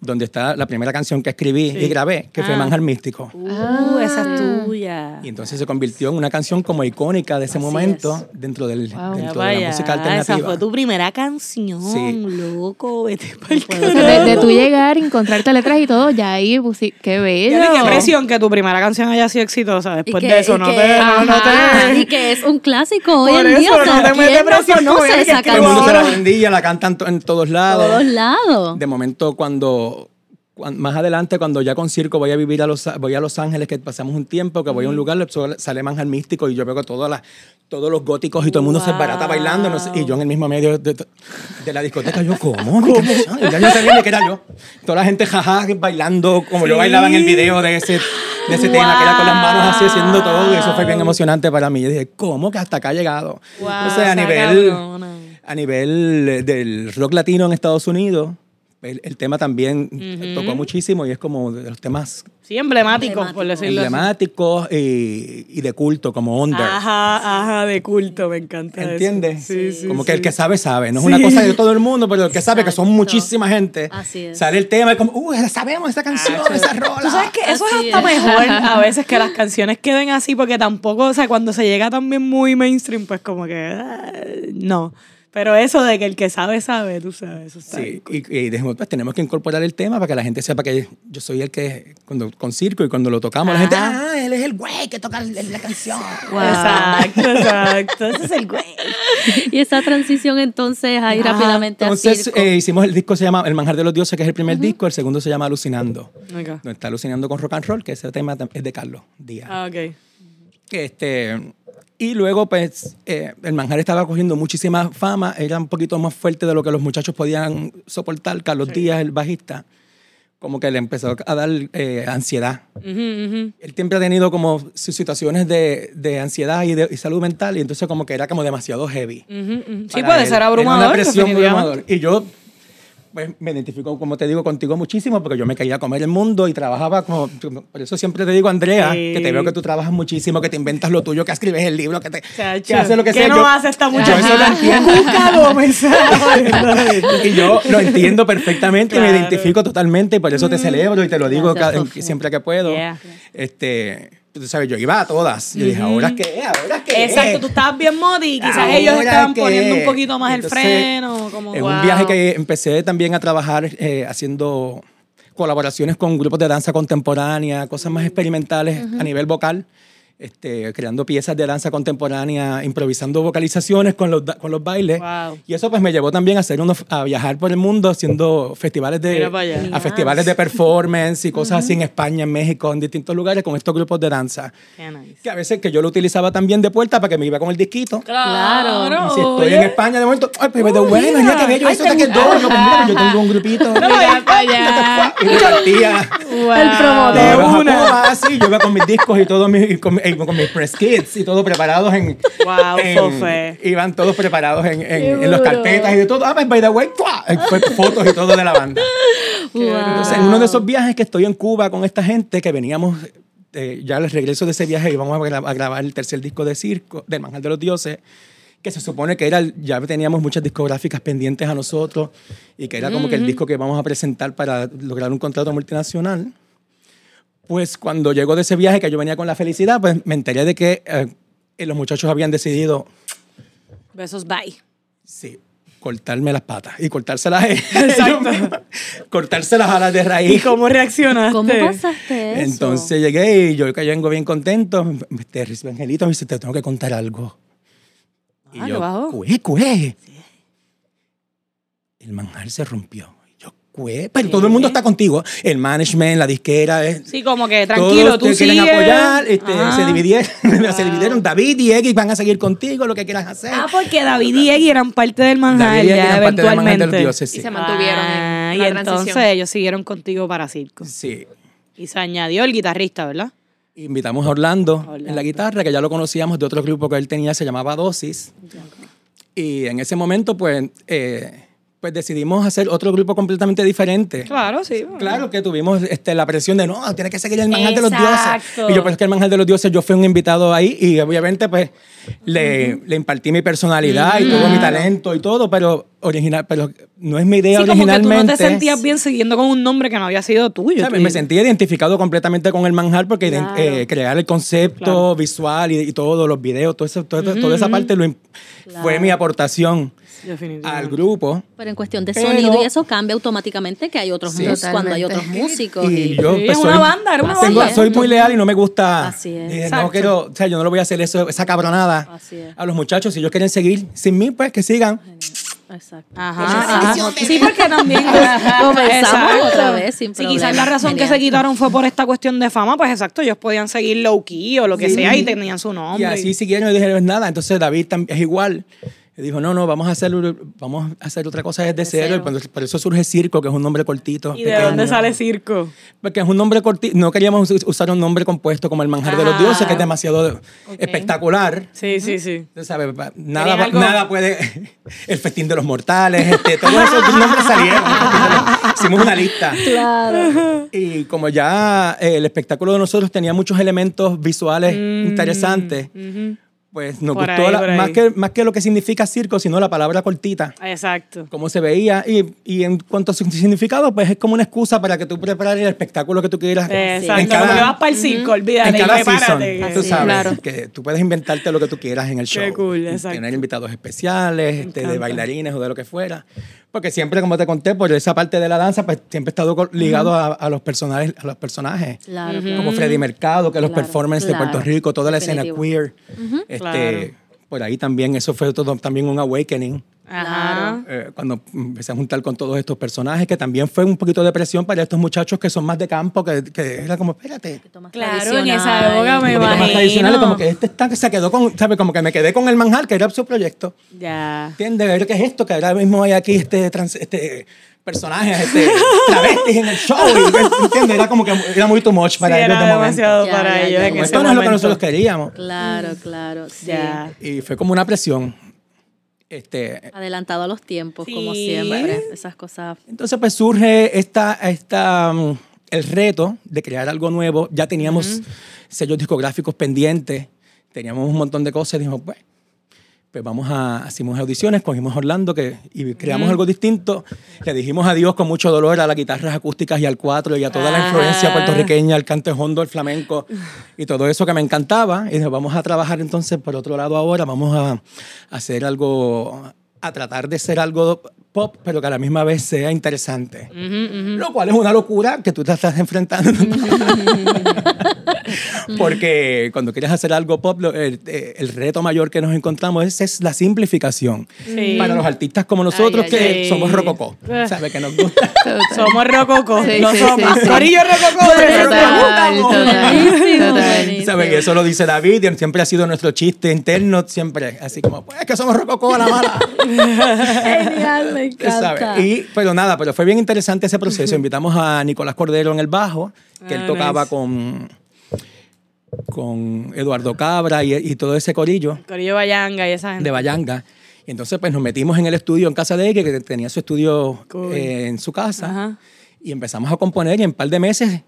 donde está la primera canción que escribí y grabé, que fue Ah. Manjar Místico. Uh, esa es tuya. Y entonces se convirtió en una canción como icónica de ese Así momento es. dentro, del, Wow. dentro de la música Esa alternativa. fue tu primera canción, Sí. loco. Vete O sea, de, de tú llegar, encontrarte letras y todo, ya ahí, pues, sí, qué bello. Qué presión que tu primera canción haya sido exitosa. Después que- de eso, no que- te, no, no te- y que es un clásico hoy Por en día. eso, sea, no te metes ¿quién no presión con conoce esa que Todo el mundo se la canción? aprendía, la cantan en todos lados. Todos lados. De momento, cuando, cuan- más adelante, cuando ya con circo voy a vivir a Los, voy a Los Ángeles, que pasamos un tiempo, que voy a un lugar, sale Manjar Místico y yo veo que todas las- todos los góticos y todo el mundo se barata bailando. no sé, y yo en el mismo medio de, de la discoteca, yo, ¿cómo? Y ya yo sabía que era yo. Toda la gente, jaja, bailando como yo bailaba en el video de ese, de ese tema, que era con las manos así haciendo todo. Y eso fue bien emocionante para mí. Yo dije, ¿cómo que hasta acá ha llegado? Wow, Entonces, a nivel cabrona. a nivel eh, del rock latino en Estados Unidos, el, el tema también tocó muchísimo y es como de los temas Sí, emblemático, por decirlo así. emblemáticos y, y de culto, como under. Ajá, ajá, de culto, me encanta eso. ¿Entiendes? Sí, sí, como que sí. el que sabe, sabe. No es una cosa de todo el mundo, pero el que sabe, que son Exacto. muchísima gente. Así es. Sale el tema y como, uh, sabemos esa canción, esa rola. Tú sabes que eso Así es hasta es. mejor a veces que las canciones queden así, porque tampoco, o sea, cuando se llega también muy mainstream, pues como que ah, no. Pero eso de que el que sabe, sabe, tú sabes, eso está Sí, y, y dijimos, pues tenemos que incorporar el tema para que la gente sepa que yo soy el que, cuando, con circo y cuando lo tocamos, la gente, Ajá. ah, él es el güey que toca la, canción. Exacto, exacto. Ese es el güey. Y esa transición entonces ahí Ajá. rápidamente a Entonces circo. eh, hicimos el disco, se llama El Manjar de los Dioses, que es el primer disco, el segundo se llama Alucinando. Ok. Donde está alucinando con rock and roll, que ese tema es de Carlos Díaz. Ah, ok. Que este, y luego, pues, eh, el manjar estaba cogiendo muchísima fama, era un poquito más fuerte de lo que los muchachos podían soportar. Carlos Díaz, el bajista, como que le empezó a dar eh, ansiedad. Ujú, ujú. Él siempre ha tenido como sus situaciones de, de ansiedad y de y salud mental, y entonces como que era como demasiado heavy. Ujú, ujú. Sí, puede él. ser Era abrumador. una presión muy abrumadora. Y yo pues, me identifico, como te digo, contigo muchísimo porque yo me caía a comer el mundo y trabajaba como... Por eso siempre te digo, Andrea, Sí. que te veo que tú trabajas muchísimo, que te inventas lo tuyo, que escribes el libro, que, te, Chacho, que haces lo que ¿qué sea. no yo, hace esta yo muchacha? eso lo entiendo. Cuca Gómez. y yo lo entiendo perfectamente Claro. me identifico totalmente y por eso te celebro y te lo digo cada- siempre que puedo. Yeah. Este, tú sabes, yo iba a todas. Yo dije, ¿ahora qué? ¿Ahora qué? Exacto, tú estabas bien modi y quizás ellos estaban que- poniendo un poquito más Entonces, el freno. Como, en wow. un viaje que empecé también a trabajar eh, haciendo colaboraciones con grupos de danza contemporánea, cosas más experimentales a nivel vocal, este, creando piezas de danza contemporánea, improvisando vocalizaciones con los, con los bailes. Wow. Y eso pues me llevó también a, hacer unos, a viajar por el mundo haciendo festivales de, a festivales de performance y cosas así en España, en México, en distintos lugares con estos grupos de danza. Nice. Que a veces que yo lo utilizaba también de puerta para que me iba con el disquito. Claro. Y si estoy en España, de momento, ay, pues de bueno, mira. ya que bello, Ay, eso te está que gusta. todo. Yo, pues mira, yo tengo un grupito. Mira para allá. Y repartía. El promotor. De una. Así, yo iba con mis discos y todo mis, con, y con mis press kits y todo preparados en. Wow, en- Fofe. Iban todos preparados en, en, en las duro. carpetas y de todo. Ah, pues by the way, ¡tua! Eh, fotos y todo de la banda. Wow. Entonces, en uno de esos viajes que estoy en Cuba con esta gente, que veníamos, eh, ya al regreso de ese viaje íbamos a, gra- a grabar el tercer disco de circo, del Manjar de los Dioses, que se supone que era, el- ya teníamos muchas discográficas pendientes a nosotros y que era como que el disco que vamos a presentar para lograr un contrato multinacional. Pues cuando llegó de ese viaje, que yo venía con la felicidad, pues me enteré de que eh, los muchachos habían decidido, Besos, bye. sí, cortarme las patas y cortárselas cortárselas a las de ¿Y raíz. cómo reaccionaste? ¿Cómo pasaste eso? Entonces llegué y yo que vengo bien contento. Este Angelito me dice, te tengo que contar algo. Ah, y ¿qué yo, cué, cué. El manjar se rompió. Pero todo el mundo está contigo. El management, la disquera. eh, Sí, como que tranquilo, todos tú te quieren sigue. apoyar. este, se, dividieron, se dividieron. David y X van a seguir contigo, lo que quieras hacer. Ah, porque David y Eggy eran parte del Eggy ya del eventualmente. los dioses, sí. Y se mantuvieron Ah, en y la entonces transición. ellos siguieron contigo para circo. Sí. Y se añadió el guitarrista, ¿verdad? Invitamos a Orlando, Orlando. en la guitarra, que ya lo conocíamos de otro grupo que él tenía, se llamaba Dosis. Y en ese momento, pues, eh, pues decidimos hacer otro grupo completamente diferente. Claro, sí. bueno. Claro que tuvimos este, la presión de no, tiene que seguir el manjar de los dioses. Exacto. Y yo, pues es que el manjar de los dioses, yo fui un invitado ahí y obviamente, pues le, le impartí mi personalidad y todo mi talento y todo, pero original, pero no es mi idea Sí, como que tú no originalmente. te sentías bien siguiendo con un nombre que no había sido tuyo. Tú- Me sentí identificado completamente con el manjar porque Claro. eh, crear el concepto Claro. visual y, y todo, los videos, todo eso, todo- toda esa parte lo im- fue mi aportación. Al grupo. Pero en cuestión de Pero- sonido y eso cambia automáticamente que hay otros Sí. músicos, cuando hay otros músicos. Y y- yo Sí, pues, es una soy- banda, era una tengo- banda. soy muy leal y no me gusta. Así es. Exacto. no quiero, o sea, yo no le voy a hacer eso, esa cabronada Así es. a los muchachos. Si ellos quieren seguir sin mí, pues que sigan. Exacto. Ajá, ajá. Sí, porque también Comenzamos otra vez sin Sí, problema. quizás la razón que Genial. se quitaron fue por esta cuestión de fama, pues exacto, ellos podían seguir low key o lo que Sí. sea y tenían su Y nombre. así siguieron y dije, "No es nada. Entonces David también es igual. Y dijo, no, no, vamos a hacer, vamos a hacer otra cosa desde cero. cero. Y por, eso surge Circo, que es un nombre cortito. ¿Y de pequeño. dónde sale circo? Porque es un nombre cortito. No queríamos us- usar un nombre compuesto como el manjar de los Ah. dioses, que es demasiado espectacular. Sí, sí, sí. Sabes, nada, nada puede. El festín de los mortales, este, todos esos nombres salieron. de los- Hicimos una lista. Claro. Y como ya eh, el espectáculo de nosotros tenía muchos elementos visuales interesantes, pues nos Por gustó ahí, la- más, que, más que lo que significa circo, sino la palabra cortita. Exacto. Cómo se veía. Y, y en cuanto a su significado, pues es como una excusa para que tú prepares el espectáculo que tú quieras. Exacto. En Como que cada, vas para el circo, en olvídate. cada season, tú sabes, claro. que tú puedes inventarte lo que tú quieras en el show. cool, Y exacto. Tener invitados especiales, este, de bailarines o de lo que fuera. Porque siempre, como te conté, por esa parte de la danza, pues siempre he estado ligado a, a los personajes, a los personajes. Claro. Como Freddy Mercado, que los Claro, performers de. Puerto Rico, toda la Definitivo. escena queer. este, Claro. Por ahí también, eso fue todo también un awakening. Ajá. eh, cuando empecé a juntar con todos estos personajes, que también fue un poquito de presión para estos muchachos que son más de campo, que, que era como, espérate, Claro, en esa época me poquito más imagino. tradicionales, como que este está que se quedó con, ¿sabes? Como que me quedé con el manjar, que era su proyecto. Ya. ¿Entiendes? Ver qué es esto, que ahora mismo hay aquí este, trans- este personajes, este, travestis en el show. ¿Entiendes? Era como que era muy too much para sí, ellos era de momento. demasiado Ya, para ya, ellos ya. en Como ese esto no es lo que momento. nosotros queríamos. Claro, claro. sí. Ya. Y fue como una presión. Este, Adelantado a los tiempos, como siempre. Esas cosas. Entonces, pues surge esta, esta, mm, el reto de crear algo nuevo. Ya teníamos sellos discográficos pendientes, teníamos un montón de cosas. Dijimos, pues, pues vamos a, hicimos audiciones, cogimos a Orlando que, y creamos algo distinto. Le dijimos adiós con mucho dolor a las guitarras acústicas y al cuatro y a toda la Ah. influencia puertorriqueña, al cante hondo, el flamenco y todo eso que me encantaba. Y vamos a trabajar entonces por otro lado ahora, vamos a, hacer algo, a tratar de ser algo pop, pero que a la misma vez sea interesante. Lo cual es una locura que tú te estás enfrentando. Porque cuando quieres hacer algo pop, el, eh, el reto mayor que nos encontramos es, es la simplificación. Sí. Para los artistas como nosotros, Ay, que ay, ay. somos rococó. Ah. ¿Sabes? Que nos gusta. Somos rococó. Sí, no sí, somos. Corillo rococó. Total. ¿Sabes? Y eso lo dice David, y siempre ha sido nuestro chiste interno, siempre. Así como, pues que somos rococó a la mala. Genial, me encanta. ¿Sabes? Y, pero nada, pero fue bien interesante ese proceso. Invitamos a Nicolás Cordero en el bajo, que Ah, él tocaba nice. con, con Eduardo Cabra y, y todo ese corillo Corillo Bayanga y esa gente. de Bayanga. Y entonces pues nos metimos en el estudio en casa de él, que tenía su estudio Cool. eh, en su casa, Ajá. y empezamos a componer y en un par de meses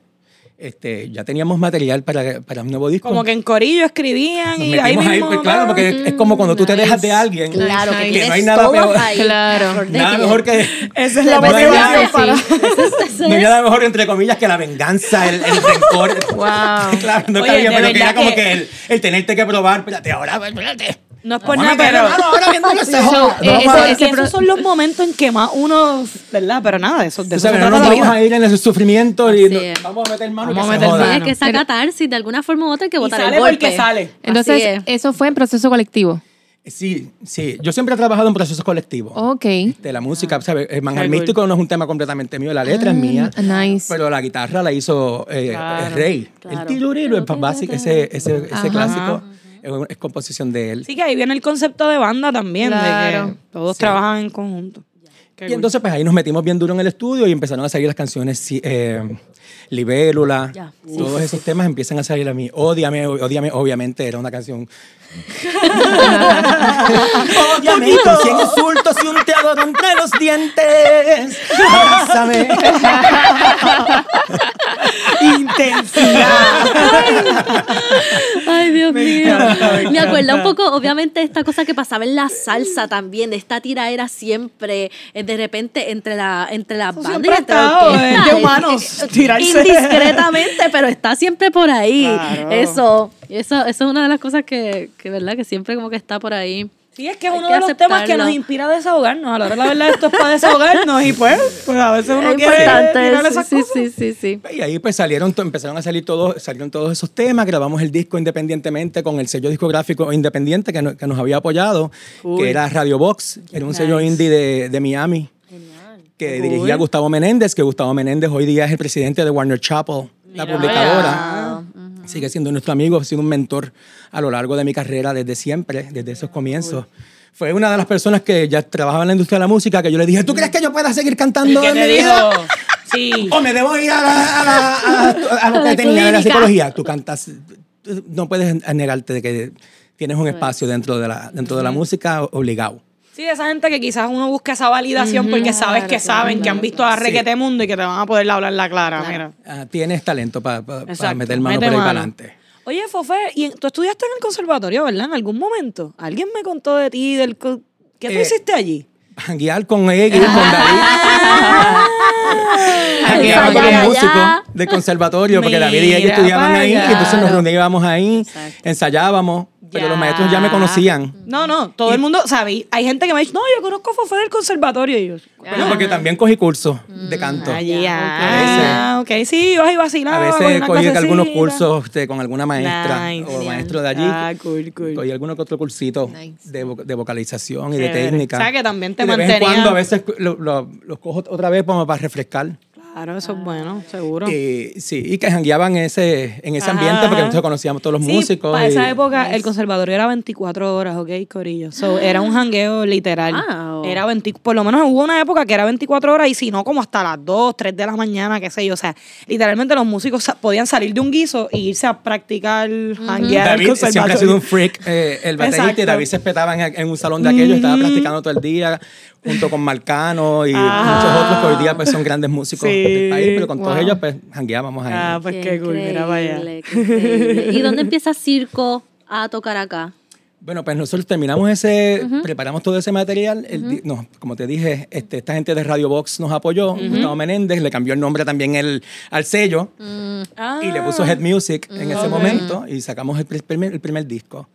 este, ya teníamos material para, para un nuevo disco. Como que en Corillo escribían Nos y ahí metimos ahí, mismo. pues, claro, porque es, es como cuando tú te dejas de alguien, Claro, que, no hay nada peor. ahí. Claro. Nada mejor que... Esa es la motivación para... No hay nada mejor, entre comillas, que la venganza, el, el rencor. Wow. claro, no Oye, está bien, de pero que era como que- que el, el tenerte que probar, espérate, ahora, espérate. No es por Vamos a nada, pero... mano ahora viendo ese eh, esos son los momentos en que más uno, ¿verdad? Pero nada, de eso, de Tú eso sabes, se no nos la vamos vida. a ir en ese sufrimiento y vamos a meter mano Vamos que a se meter joda. Mano. es que esa Pero- catarsis de alguna forma u otra hay que sale el golpe. porque sale. Entonces, es. eso fue en proceso colectivo. Sí, sí. Yo siempre he trabajado en procesos colectivos. Ok. De la música, ¿sabes? El manjar místico no es un tema completamente mío, la letra es mía. Ah, nice. Pero la guitarra la hizo eh, Claro, el rey. claro. El tiruriro, el básico, ese, ese, ese Ajá. clásico es, es composición de él. Sí, que ahí viene el concepto de banda también, de Claro. que todos Sí. trabajan en conjunto. Qué Y cool. entonces, pues ahí nos metimos bien duro en el estudio y empezaron a salir las canciones eh, Libélula. Todos esos temas empiezan a salir a mí. Ódiame, ódiame, obviamente era una canción. Ódiame con cien insultos y un te adoro entre los dientes. Abrázame. Intensidad. Ay, Dios mío. me acuerda un poco, obviamente, esta cosa que pasaba en la salsa también, de esta tiraera siempre, de repente, entre la, entre las Eso bandas y entre es de eh, humanos, eh, tirarse. Indiscretamente, pero está siempre por ahí. Claro. Eso, eso, eso es una de las cosas que, que, ¿verdad? Que siempre como que está por ahí. Sí, es que es Hay uno que de los temas que nos inspira a desahogarnos. A la hora de la verdad, esto es para desahogarnos y pues, pues a veces uno es quiere importante. tirar esas sí, cosas. sí, sí, sí. Y ahí pues salieron, empezaron a salir todos, salieron todos esos temas, grabamos el disco independientemente con el sello discográfico independiente que, no- que nos había apoyado, que era Radio Box, era un sello indie de, de Miami, que Cool. dirigía Gustavo Menéndez, que Gustavo Menéndez hoy día es el presidente de Warner Chapel, la publicadora. Sigue siendo nuestro amigo, ha sido un mentor a lo largo de mi carrera desde siempre, desde esos comienzos. Fue una de las personas que ya trabajaba en la industria de la música que yo le dije, ¿tú crees que yo pueda seguir cantando ¿Qué en mi vida? Sí. O me debo ir a, la- a, la- a- a lo A la que tenía de la psicología. Tú cantas, tú no puedes negarte de que tienes un espacio dentro de la, dentro de la música obligado. Sí, esa gente que quizás uno busca esa validación porque sabes que saben, que han visto a Sí. Requete Mundo y que te van a poder hablar la clara. Mira. Ah, tienes talento para meter mano Mete por ahí mano. para adelante. Oye, Fofé, ¿y tú estudiaste en el conservatorio, verdad? En algún momento. ¿Alguien me contó de ti? Del co- ¿Qué tú Eh, hiciste allí? Janguear con Eggy, con David. Janguear con Allá, los músicos del conservatorio, porque David y Mira estudiaban ahí, y entonces nos reuníamos ahí, ensayábamos, pero los maestros ya me conocían. No, no, todo el mundo sabe. Hay gente que me dice, no, yo conozco a Fofé del conservatorio. Y yo, Bueno, porque también cogí cursos de canto. allí, A ah, ok, sí, vas y vacilabas. A veces cogí algunos cursos este, con alguna maestra Nice. o maestro de allí. Ah, cool, cool. Cogí alguno que otro cursito Nice. de, vo- de vocalización y de Chévere. técnica. O sea, que también te Y de vez en mantenía- cuando a veces lo- lo- los cojo otra vez como para refrescar. Claro, eso es bueno, seguro. Y, sí, y que jangueaban en ese, en ese Ajá, ambiente porque ajá. nosotros conocíamos todos los Sí, músicos. Para y- esa época el conservatorio era 24 horas, ¿ok, Corillo? So, era un jangueo literal. Era 20, por lo menos hubo una época que era 24 horas y si no, como hasta las 2, 3 de la mañana, qué sé yo. O sea, literalmente los músicos podían salir de un guiso e irse a practicar, janguear al David siempre ha sido un freak, eh, el baterista, y. David se espetaba en, en un salón de aquellos, estaba practicando todo el día, junto con Marcano y Ajá. muchos otros que hoy día pues, son grandes músicos Sí, del país, pero con todos wow. ellos pues jangueábamos ahí. Ah, pues qué, cool, mira qué increíble. ¿Y dónde empieza Circo a tocar acá? Bueno, pues nosotros terminamos ese, preparamos todo ese material. el di- no, como te dije, este, esta gente de Radio Box nos apoyó. Gustavo Menéndez le cambió el nombre también el, al sello Ah, y le puso Head Music en ese momento y sacamos el, pri- primer, el primer disco.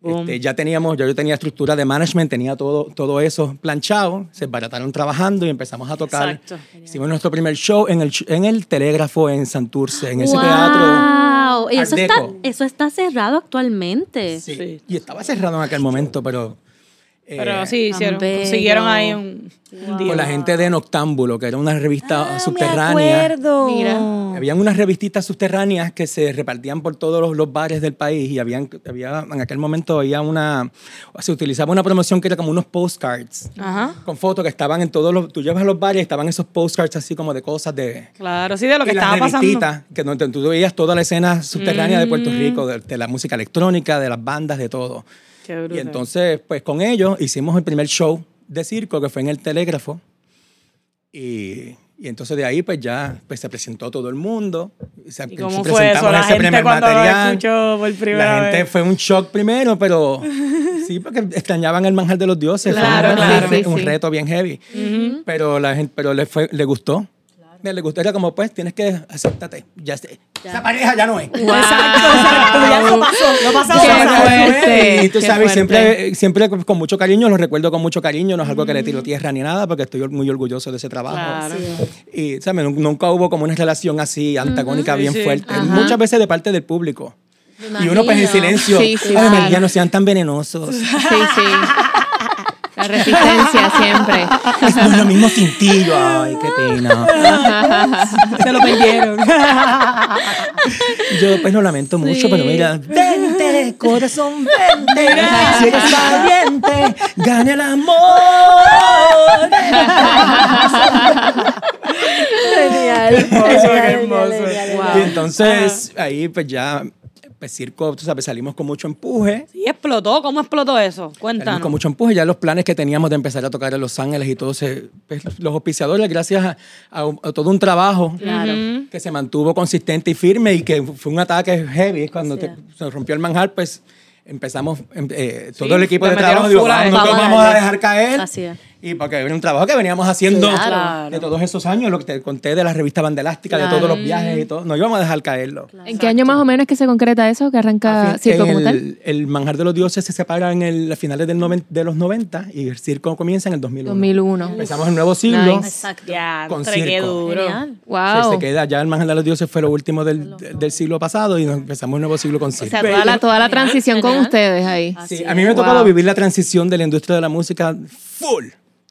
Boom. Este, ya teníamos, ya yo tenía estructura de management, tenía todo, todo eso planchado, se barataron trabajando y empezamos a tocar. Exacto. Hicimos nuestro primer show en el, en el Telégrafo en Santurce, en ese wow. teatro. Y eso está, eso está cerrado actualmente. Sí. Sí. Y estaba cerrado en aquel momento, pero... Pero eh, sí, hicieron, consiguieron ahí un, un deal. con la gente de Noctámbulo, que era una revista Ah, Me subterránea. acuerdo. Mira. Habían unas revistitas subterráneas que se repartían por todos los, los bares del país y habían, había, en aquel momento había una, se utilizaba una promoción que era como unos postcards Ajá. con fotos que estaban en todos los, tú llevas a los bares y estaban esos postcards así como de cosas de... Claro, sí, de lo que estaba pasando. revistitas, que donde tú veías toda la escena subterránea de Puerto Rico, de, de la música electrónica, de las bandas, de todo. Qué. Y entonces, pues con ellos hicimos el primer show de circo que fue en el Telégrafo. Y, y entonces de ahí, pues ya pues, se presentó todo el mundo. Se- ¿Y cómo fue eso? La gente cuando lo material. escuchó por primera La gente vez. fue un shock primero, pero sí, porque extrañaban el manjar de los dioses. Fue Claro, un, claro. un- Sí, un sí. reto bien heavy. Pero la gente, pero le, fue, le gustó. Le gustó, era como, pues, tienes que acéptate. Ya sé. Esa pareja ya no es. Exacto, exacto. Ya eso pasó. No pasó Qué fuerte. Y tú qué sabes, siempre, siempre con mucho cariño, lo recuerdo con mucho cariño, no es algo que le tiro tierra ni nada, porque estoy muy orgulloso de ese trabajo. Claro. Y, ¿sabes? Nun- Nunca hubo como una relación así antagónica bien sí. fuerte. Ajá. Muchas veces de parte del público. Y uno pues en silencio, sí, sí, ay María, no sean tan venenosos. Sí, sí. La resistencia siempre. No es lo mismo sin ti. Ay, qué pena. Se lo perdieron. Yo pues lo lamento mucho, pero mira, vente, corazón, vente. Si eres valiente, gana el amor. Genial. Hermoso, hermoso. Y entonces ahí pues ya pues circo, tú sabes, salimos con mucho empuje. Sí, explotó. ¿Cómo explotó eso? Cuéntanos. Salimos con mucho empuje. Ya los planes que teníamos de empezar a tocar en Los Ángeles y todo, se, pues, los auspiciadores, gracias a, a, a, todo un trabajo que se mantuvo consistente y firme y que fue un ataque heavy cuando te, se rompió el manjar, pues empezamos, eh, todo sí, el equipo de trabajo dijo, vamos, no vamos a dejar caer. Así es. Y porque era un trabajo que veníamos haciendo Claro. de todos esos años, lo que te conté de la revista Banda Elástica, de todos los viajes y todo. No íbamos a dejar caerlo. ¿En qué año más o menos es que se concreta eso? ¿Que arranca circo como el, tal? el Manjar de los Dioses se separa en el, a finales del noven- de los 90 y el circo comienza en el 2001. 2001. Empezamos el nuevo siglo. Nice. Exacto. Ya, Con circo. duro. Genial. Se, Wow. se queda ya el Manjar de los Dioses fue lo último del, del siglo pasado y empezamos un nuevo siglo con O circo. sea, toda la, toda la Genial, transición con genial. ustedes ahí. Así Sí, es. a mí me ha tocado Wow. vivir la transición de la industria de la música full.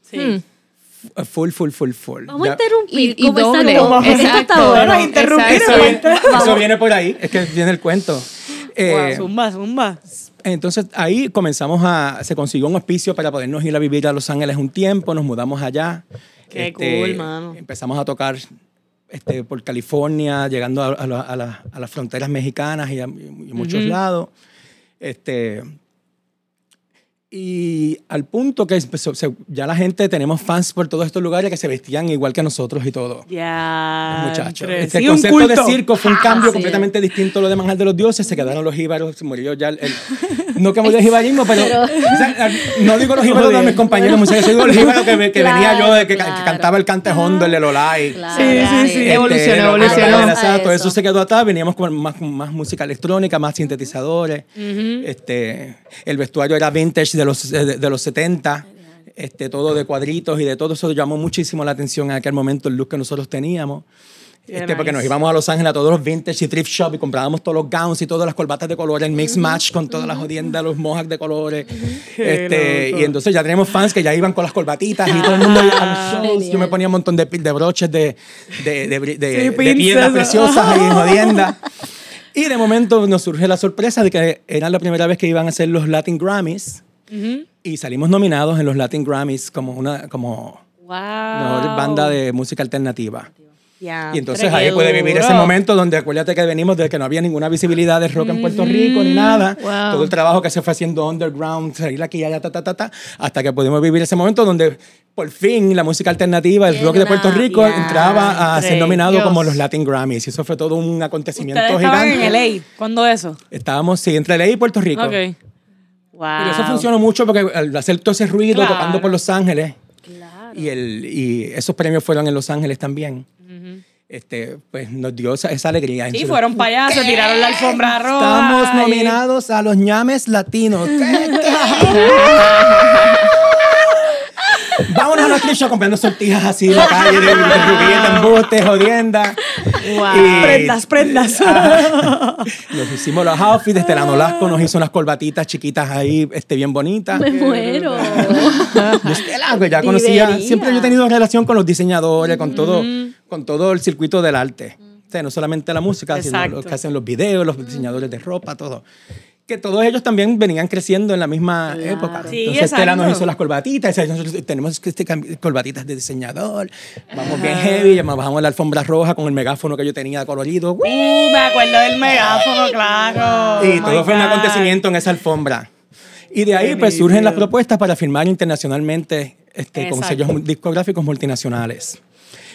Sí. Full, full, full, full. Vamos a interrumpir. Y- y ¿Cómo está doble. Esto Exacto. está bueno. Bueno, interrumpir Eso, viene, eso viene por ahí, es que viene el cuento. Eh, Wow, zumba, zumba. Entonces ahí comenzamos a, se consiguió un auspicio para podernos ir a vivir a Los Ángeles un tiempo, nos mudamos allá. Este, Qué cool, mano. Empezamos a tocar este, por California, llegando a, a la- a la- a las fronteras mexicanas y a, y muchos lados. Este, y al punto que empezó- ya la gente, tenemos fans por todos estos lugares que se vestían igual que nosotros y todo. Ya. Muchachos. entre- Este sí, un concepto de circo fue un cambio sí. completamente distinto a lo de Manjar de los Dioses. Se quedaron los jíbaros, se murió ya el. el- no que murió el jibarismo, pero. Pero- o sea, no digo los jíbaros de mis compañeros musicales, yo digo el jíbaro que, que Claro, venía yo, de que, cantaba el cantejondo, el Lololai. Claro, Sí, sí, sí. Este, Evolucionó, lo- evolucionó. A eso. eso. se quedó atrás, veníamos con más, más música electrónica, más sintetizadores. este, el vestuario era vintage de los, de, de los 70, este, todo de cuadritos y de todo eso llamó muchísimo la atención en aquel momento el look que nosotros teníamos. Este, porque nos íbamos a Los Ángeles a todos los vintage y thrift shop y comprábamos todos los gowns y todas las corbatas de colores, el mix match con todas las jodiendas, los mohawks de colores. Este, y entonces ya tenemos fans que ya iban con las corbatitas y todo el mundo iba a los shows. Yo me ponía un montón de, de broches de, de, de, Sí, de piedras preciosas y jodiendas. Y de momento nos surge la sorpresa de que era la primera vez que iban a hacer los Latin Grammys y salimos nominados en los Latin Grammys como una como Wow. mejor banda de música alternativa. Ya, Y entonces ahí puede vivir ese momento donde acuérdate que venimos de que no había ninguna visibilidad de rock en Puerto Rico ni nada. Wow. Todo el trabajo que se fue haciendo underground, salir aquí y allá, ta, ta, ta, ta, hasta que pudimos vivir ese momento donde por fin la música alternativa, el rock de Puerto Rico entraba a entre ser nominado Dios. como los Latin Grammys. Y eso fue todo un acontecimiento gigante. en LA. ¿Cuándo eso? Estábamos, sí, entre LA y Puerto Rico. Ok. Wow. Y eso funcionó mucho porque al hacer todo ese ruido Claro. tocando por Los Ángeles, y, el, y esos premios fueron en Los Ángeles también, este, pues nos dio esa, esa alegría. Sí, fueron para allá, se tiraron la alfombra roja. Estamos y- nominados a los ñames latinos. Vámonos a la tricha comprando sortijas así en la calle de, de de embustes, jodienda. Y- Prendas, prendas. Nos hicimos los outfits, este, la Nolasco nos hizo unas corbatitas chiquitas ahí, este, bien bonitas. Me muero. Yo Estela, que ya conocía, siempre yo he tenido relación con los diseñadores, con todo, con todo el circuito del arte. O sea, no solamente la música, sino los que hacen los videos, los diseñadores de ropa, todo. Que todos ellos también venían creciendo en la misma época. Sí, Entonces Estela nos exacto. hizo las corbatitas, nosotros tenemos este corbatitas de diseñador, vamos bien heavy, bajamos la alfombra roja con el megáfono que yo tenía colorido. Uh, me acuerdo del megáfono, claro. Y Oh todo fue un God. acontecimiento en esa alfombra. Y de ahí pues surgen las propuestas para firmar internacionalmente este, con Exacto. sellos discográficos multinacionales.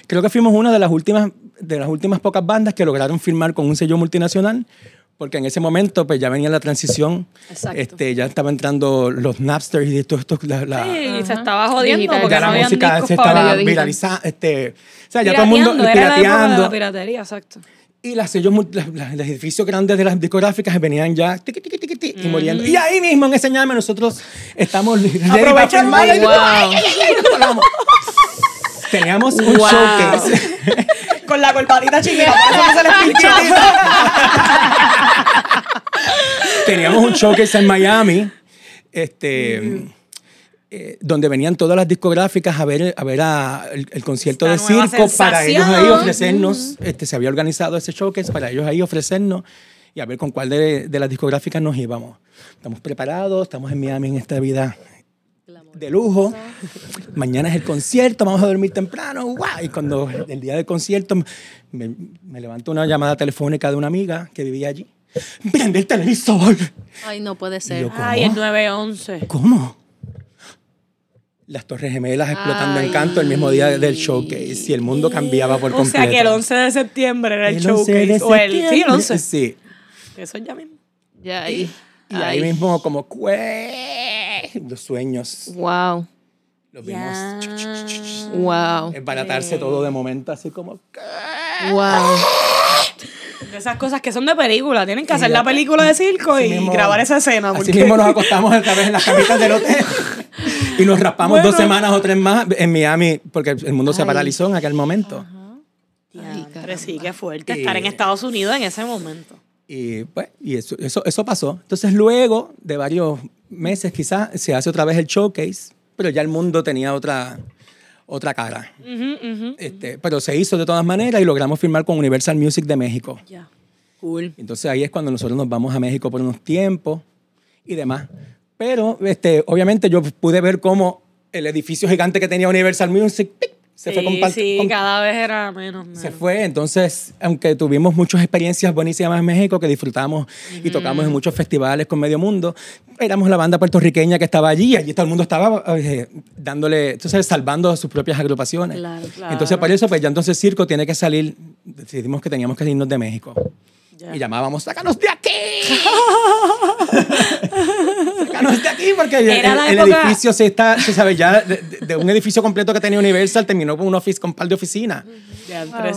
Creo que fuimos una de las últimas de las últimas pocas bandas que lograron firmar con un sello multinacional, porque en ese momento pues ya venía la transición, Exacto. este, ya estaban entrando los Napsters y todo esto, la, la- Sí, se estaba jodiendo Digital. porque ya no la habían música discos se estaba viralizando, este, o sea, ya todo el mundo Pirateando, era la época de la pirateando. piratería, exacto. Y las sellos, los edificios grandes de las discográficas venían ya tiqui, tiqui, tiqui, tiqui, y muriendo. Y ahí mismo, en ese ñame, nosotros estamos nos colamos. Teníamos un Wow. showcase. Con la corbatita chiquita, por eso no se les pinchó. teníamos un showcase en Miami, este, eh, donde venían todas las discográficas a ver, a ver a el, concierto de circo para ellos ahí ofrecernos, este, se había organizado ese showcase para ellos ahí ofrecernos y a ver con cuál de, de las discográficas nos íbamos. Estamos preparados, estamos en Miami en esta vida de lujo. Mañana es el concierto, vamos a dormir temprano. Y cuando el día del concierto me, me levantó una llamada telefónica de una amiga que vivía allí. ¡Prende el televisor! Ay, no puede ser. Ay, el 911. ¿Cómo? Las Torres Gemelas explotando en canto el mismo día del showcase y el mundo cambiaba por completo. O sea que el 11 de septiembre era el, showcase. O el, sí, el 11. Sí. Eso ya mismo. Ya ahí. Y ahí mismo como los sueños. Wow. Los vimos. Wow. Embaratarse todo de momento, así como. Wow. esas cosas que son de película. Tienen que hacer la película de circo y grabar esa escena. Así mismo nos acostamos otra vez en las camitas del hotel y nos raspamos dos semanas o tres más en Miami porque el mundo se paralizó en aquel momento. Pero sí, qué fuerte estar en Estados Unidos en ese momento. Y, pues, y eso, eso, eso pasó. Entonces luego de varios meses quizás se hace otra vez el showcase, pero ya el mundo tenía otra, otra cara. Este, pero se hizo de todas maneras y logramos firmar con Universal Music de México. Ya. Cool. Entonces ahí es cuando nosotros nos vamos a México por unos tiempos y demás. Pero este, obviamente yo pude ver cómo el edificio gigante que tenía Universal Music se sí, fue Sí, cada vez era menos, Se fue, entonces, aunque tuvimos muchas experiencias buenísimas en México, que disfrutamos y tocamos en muchos festivales con medio mundo, éramos la banda puertorriqueña que estaba allí, allí todo el mundo estaba eh, dándole, entonces, salvando a sus propias agrupaciones. Claro, claro. Entonces, por eso, pues ya entonces Circo tiene que salir, decidimos que teníamos que irnos de México. Y llamábamos, ¡sácanos de aquí! ¡Sácanos de aquí! Porque el, edificio se está, se sabe, ya de, un edificio completo que tenía Universal terminó con un office con un par de oficinas.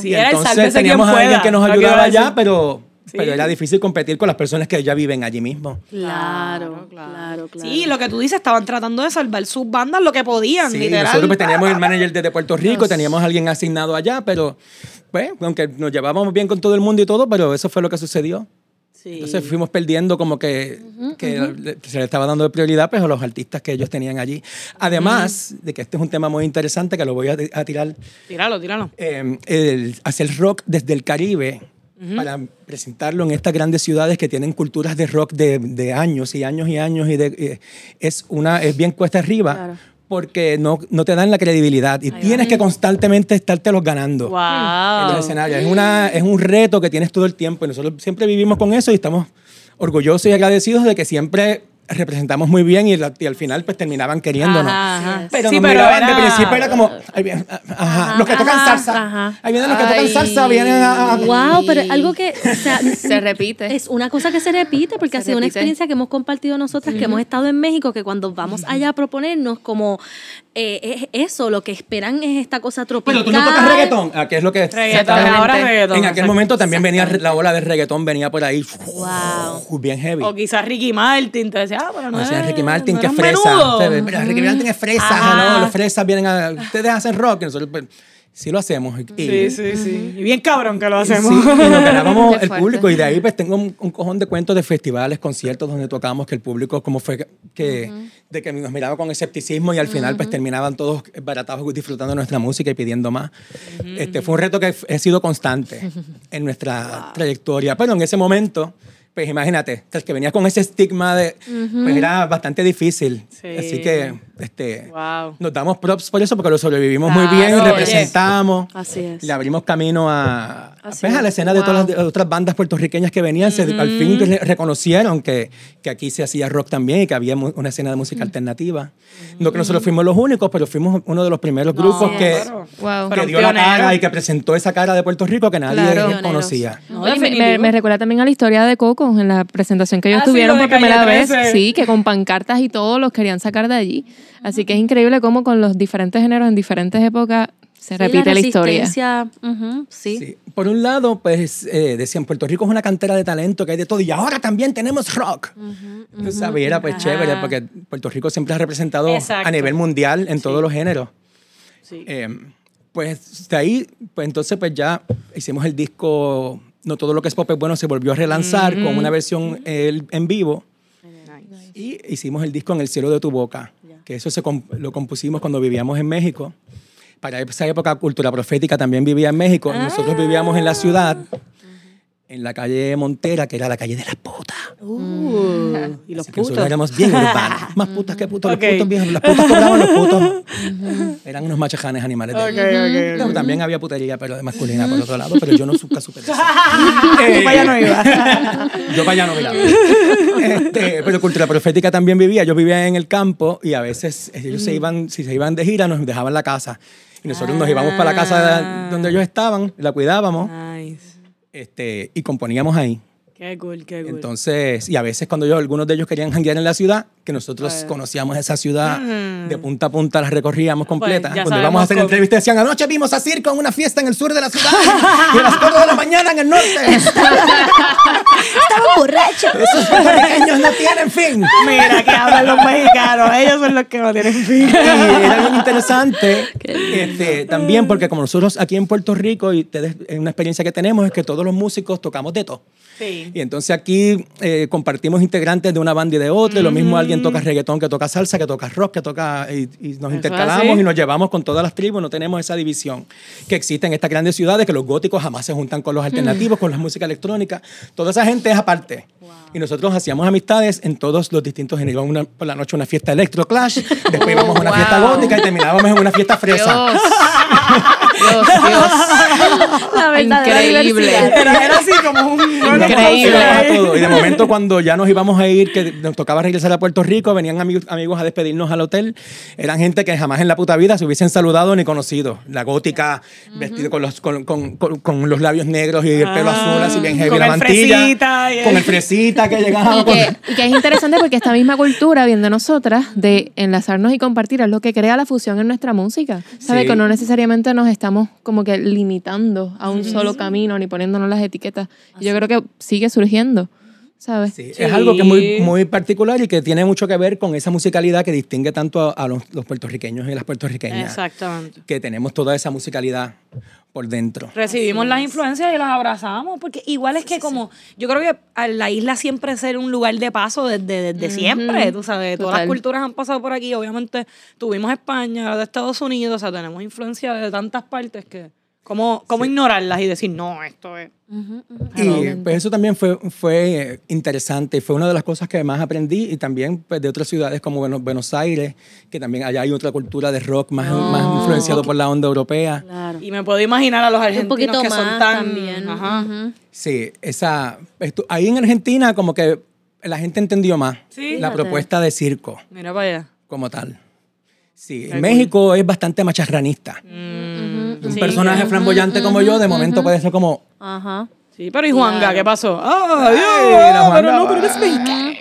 Y entonces teníamos a alguien que nos ayudaba allá, pero pero era difícil competir con las personas que ya viven allí mismo. Claro, claro, claro. Sí, lo que tú dices, estaban tratando de salvar sus bandas lo que podían, sí, Nosotros pues, teníamos el manager desde Puerto Rico, teníamos a alguien asignado allá, pero pues, aunque nos llevábamos bien con todo el mundo y todo, pero eso fue lo que sucedió. Sí. Entonces fuimos perdiendo como que, que se le estaba dando prioridad pues, a los artistas que ellos tenían allí. Además de que este es un tema muy interesante que lo voy a, tirar. Tíralo, tíralo. Eh, el, hacer rock desde el Caribe para presentarlo en estas grandes ciudades que tienen culturas de rock de, de años y años y años y de, es una es bien cuesta arriba porque no, no, te dan la credibilidad y tienes que constantemente estártelos ganando wow. en el escenario. Es, una, es un reto que tienes todo el tiempo y nosotros siempre vivimos con eso y estamos orgullosos y agradecidos de que siempre representamos muy bien y, al final pues terminaban queriéndonos. Pero sí, pero de principio era como, ajá, los que tocan salsa. Ahí vienen los que tocan salsa, vienen a, Wow, pero algo que se repite. Es una cosa que se repite porque ha sido una experiencia que hemos compartido nosotras, que hemos estado en México, que cuando vamos allá a proponernos como eh, es eso, lo que esperan es esta cosa tropical. Pero tú no tocas reggaetón, ¿a qué es lo que reggaetón, ahora reggaetón. En aquel momento también venía la ola de reggaetón, venía por ahí wow. bien heavy. O quizás Ricky Martin, te decía, ah, pero no o sea, Ricky Martin, que fresa. Ricky Martin es fresa, ¿no? Los fresas vienen a... Ustedes hacen rock, nosotros... Pues, sí lo hacemos. Y, sí, sí, sí. Y bien cabrón que lo hacemos. Sí, y nos ganábamos el público. Y de ahí pues tengo un, cojón de cuentos de festivales, conciertos donde tocamos que el público como fue que, de que nos miraba con escepticismo y al final pues terminaban todos baratados disfrutando nuestra música y pidiendo más. este, fue un reto que ha sido constante en nuestra trayectoria. Pero en ese momento pues imagínate, el que venía con ese estigma de, pues era bastante difícil. Así que este, nos damos props por eso, porque lo sobrevivimos muy bien, representamos, Así es. le abrimos camino a, pues, a la escena de todas las otras bandas puertorriqueñas que venían, al fin reconocieron que, que, aquí se hacía rock también y que había una escena de música alternativa. No que nosotros fuimos los únicos, pero fuimos uno de los primeros grupos que, que dio la cara y que presentó esa cara de Puerto Rico que nadie conocía. me, me, recuerda también a la historia de Coco en la presentación que ellos ah, tuvieron por primera vez. Sí, que con pancartas y todo los querían sacar de allí. Así que es increíble cómo con los diferentes géneros en diferentes épocas se repite la, historia. sí. Por un lado, pues eh, decían, Puerto Rico es una cantera de talento que hay de todo y ahora también tenemos rock. Uh Era pues chévere porque Puerto Rico siempre ha representado a nivel mundial en todos los géneros. Sí. Eh, pues de ahí, pues entonces pues ya hicimos el disco No todo lo que es pop es bueno se volvió a relanzar con una versión eh, en vivo. Y hicimos el disco En el cielo de tu boca, que eso se lo compusimos cuando vivíamos en México. Para esa época, Cultura Profética también vivía en México. Nosotros vivíamos en la ciudad en la calle Montera, que era la calle de las putas. Uh, y los putos. éramos bien urbanos. Más putas que putos. Los putos viejos. Las putas cobraban los putos. Eran unos machajanes animales. De okay, también había putería, pero de masculina por otro lado, pero yo no nunca supe eso. eh, para allá no iba. yo para allá no iba. Este, pero cultura profética también vivía. Yo vivía en el campo y a veces ellos se iban, si se iban de gira, nos dejaban la casa. Y nosotros nos íbamos para la casa donde ellos estaban, la cuidábamos. Nice este, y componíamos ahí. Qué cool, qué cool. Entonces, y a veces cuando yo, algunos de ellos querían janguear en la ciudad, que nosotros conocíamos esa ciudad de punta a punta, la recorríamos pues, completa. cuando íbamos a hacer entrevistas decían, anoche vimos a Circo en una fiesta en el sur de la ciudad y a las 4 de la mañana en el norte. Estaban borrachos. Esos puertorriqueños no tienen fin. Mira, que hablan los mexicanos, ellos son los que no tienen fin. Y era muy interesante este, también porque como nosotros aquí en Puerto Rico, y ustedes, una experiencia que tenemos es que todos los músicos tocamos de todo. Y entonces aquí eh, compartimos integrantes de una banda y de otra. lo mismo alguien toca reggaetón, que toca salsa, que toca rock, que toca. Y, nos intercalamos y nos llevamos con todas las tribus. No tenemos esa división que existe en estas grandes ciudades, que los góticos jamás se juntan con los alternativos, con la música electrónica. Toda esa gente es aparte. Y nosotros hacíamos amistades en todos los distintos géneros. Una, por la noche una fiesta electro clash, después íbamos a una fiesta gótica y terminábamos en una fiesta fresa. Dios, Dios. La Increíble. Era, así como un... Increíble. Y de momento cuando ya nos íbamos a ir, que nos tocaba regresar a Puerto Rico, venían amigos, amigos a despedirnos al hotel. Eran gente que jamás en la puta vida se hubiesen saludado ni conocido. La gótica, vestida con los, con, con, con, los labios negros y el pelo azul, así bien heavy, la mantilla. Fresita, Con el fresita que llegaba. Y que, y que es interesante porque esta misma cultura, bien de nosotras, de enlazarnos y compartir, es lo que crea la fusión en nuestra música. ¿Sabe? Que no necesariamente nos estamos como que limitando a un solo camino ni poniéndonos las etiquetas. Yo creo que sigue surgiendo. ¿Sabes? Sí, es algo que es muy, muy particular y que tiene mucho que ver con esa musicalidad que distingue tanto a, los, puertorriqueños y las puertorriqueñas. Exactamente. Que tenemos toda esa musicalidad por dentro. Recibimos las influencias y las abrazamos, porque igual es que como, yo creo que la isla siempre ser un lugar de paso desde, desde siempre, tú sabes, todas las culturas han pasado por aquí, obviamente tuvimos España, de Estados Unidos, o sea, tenemos influencia de tantas partes que... ¿Cómo, cómo ignorarlas y decir, no, esto es... Y pues eso también fue, fue interesante, fue una de las cosas que más aprendí y también pues, de otras ciudades como Buenos, Aires, que también allá hay otra cultura de rock más, más influenciado por la onda europea. Y me puedo imaginar a los argentinos que son tan... También. Ajá. Sí, esa, ahí en Argentina como que la gente entendió más la propuesta de circo. Mira para allá. Como tal. Sí, en México es bastante macharranista. Mm un personaje flamboyante como yo, de momento puede ser como. Ajá. Sí, pero ¿y Juanga? ¿Qué pasó? ¡Ah, Dios! pero no, pero es mexicana.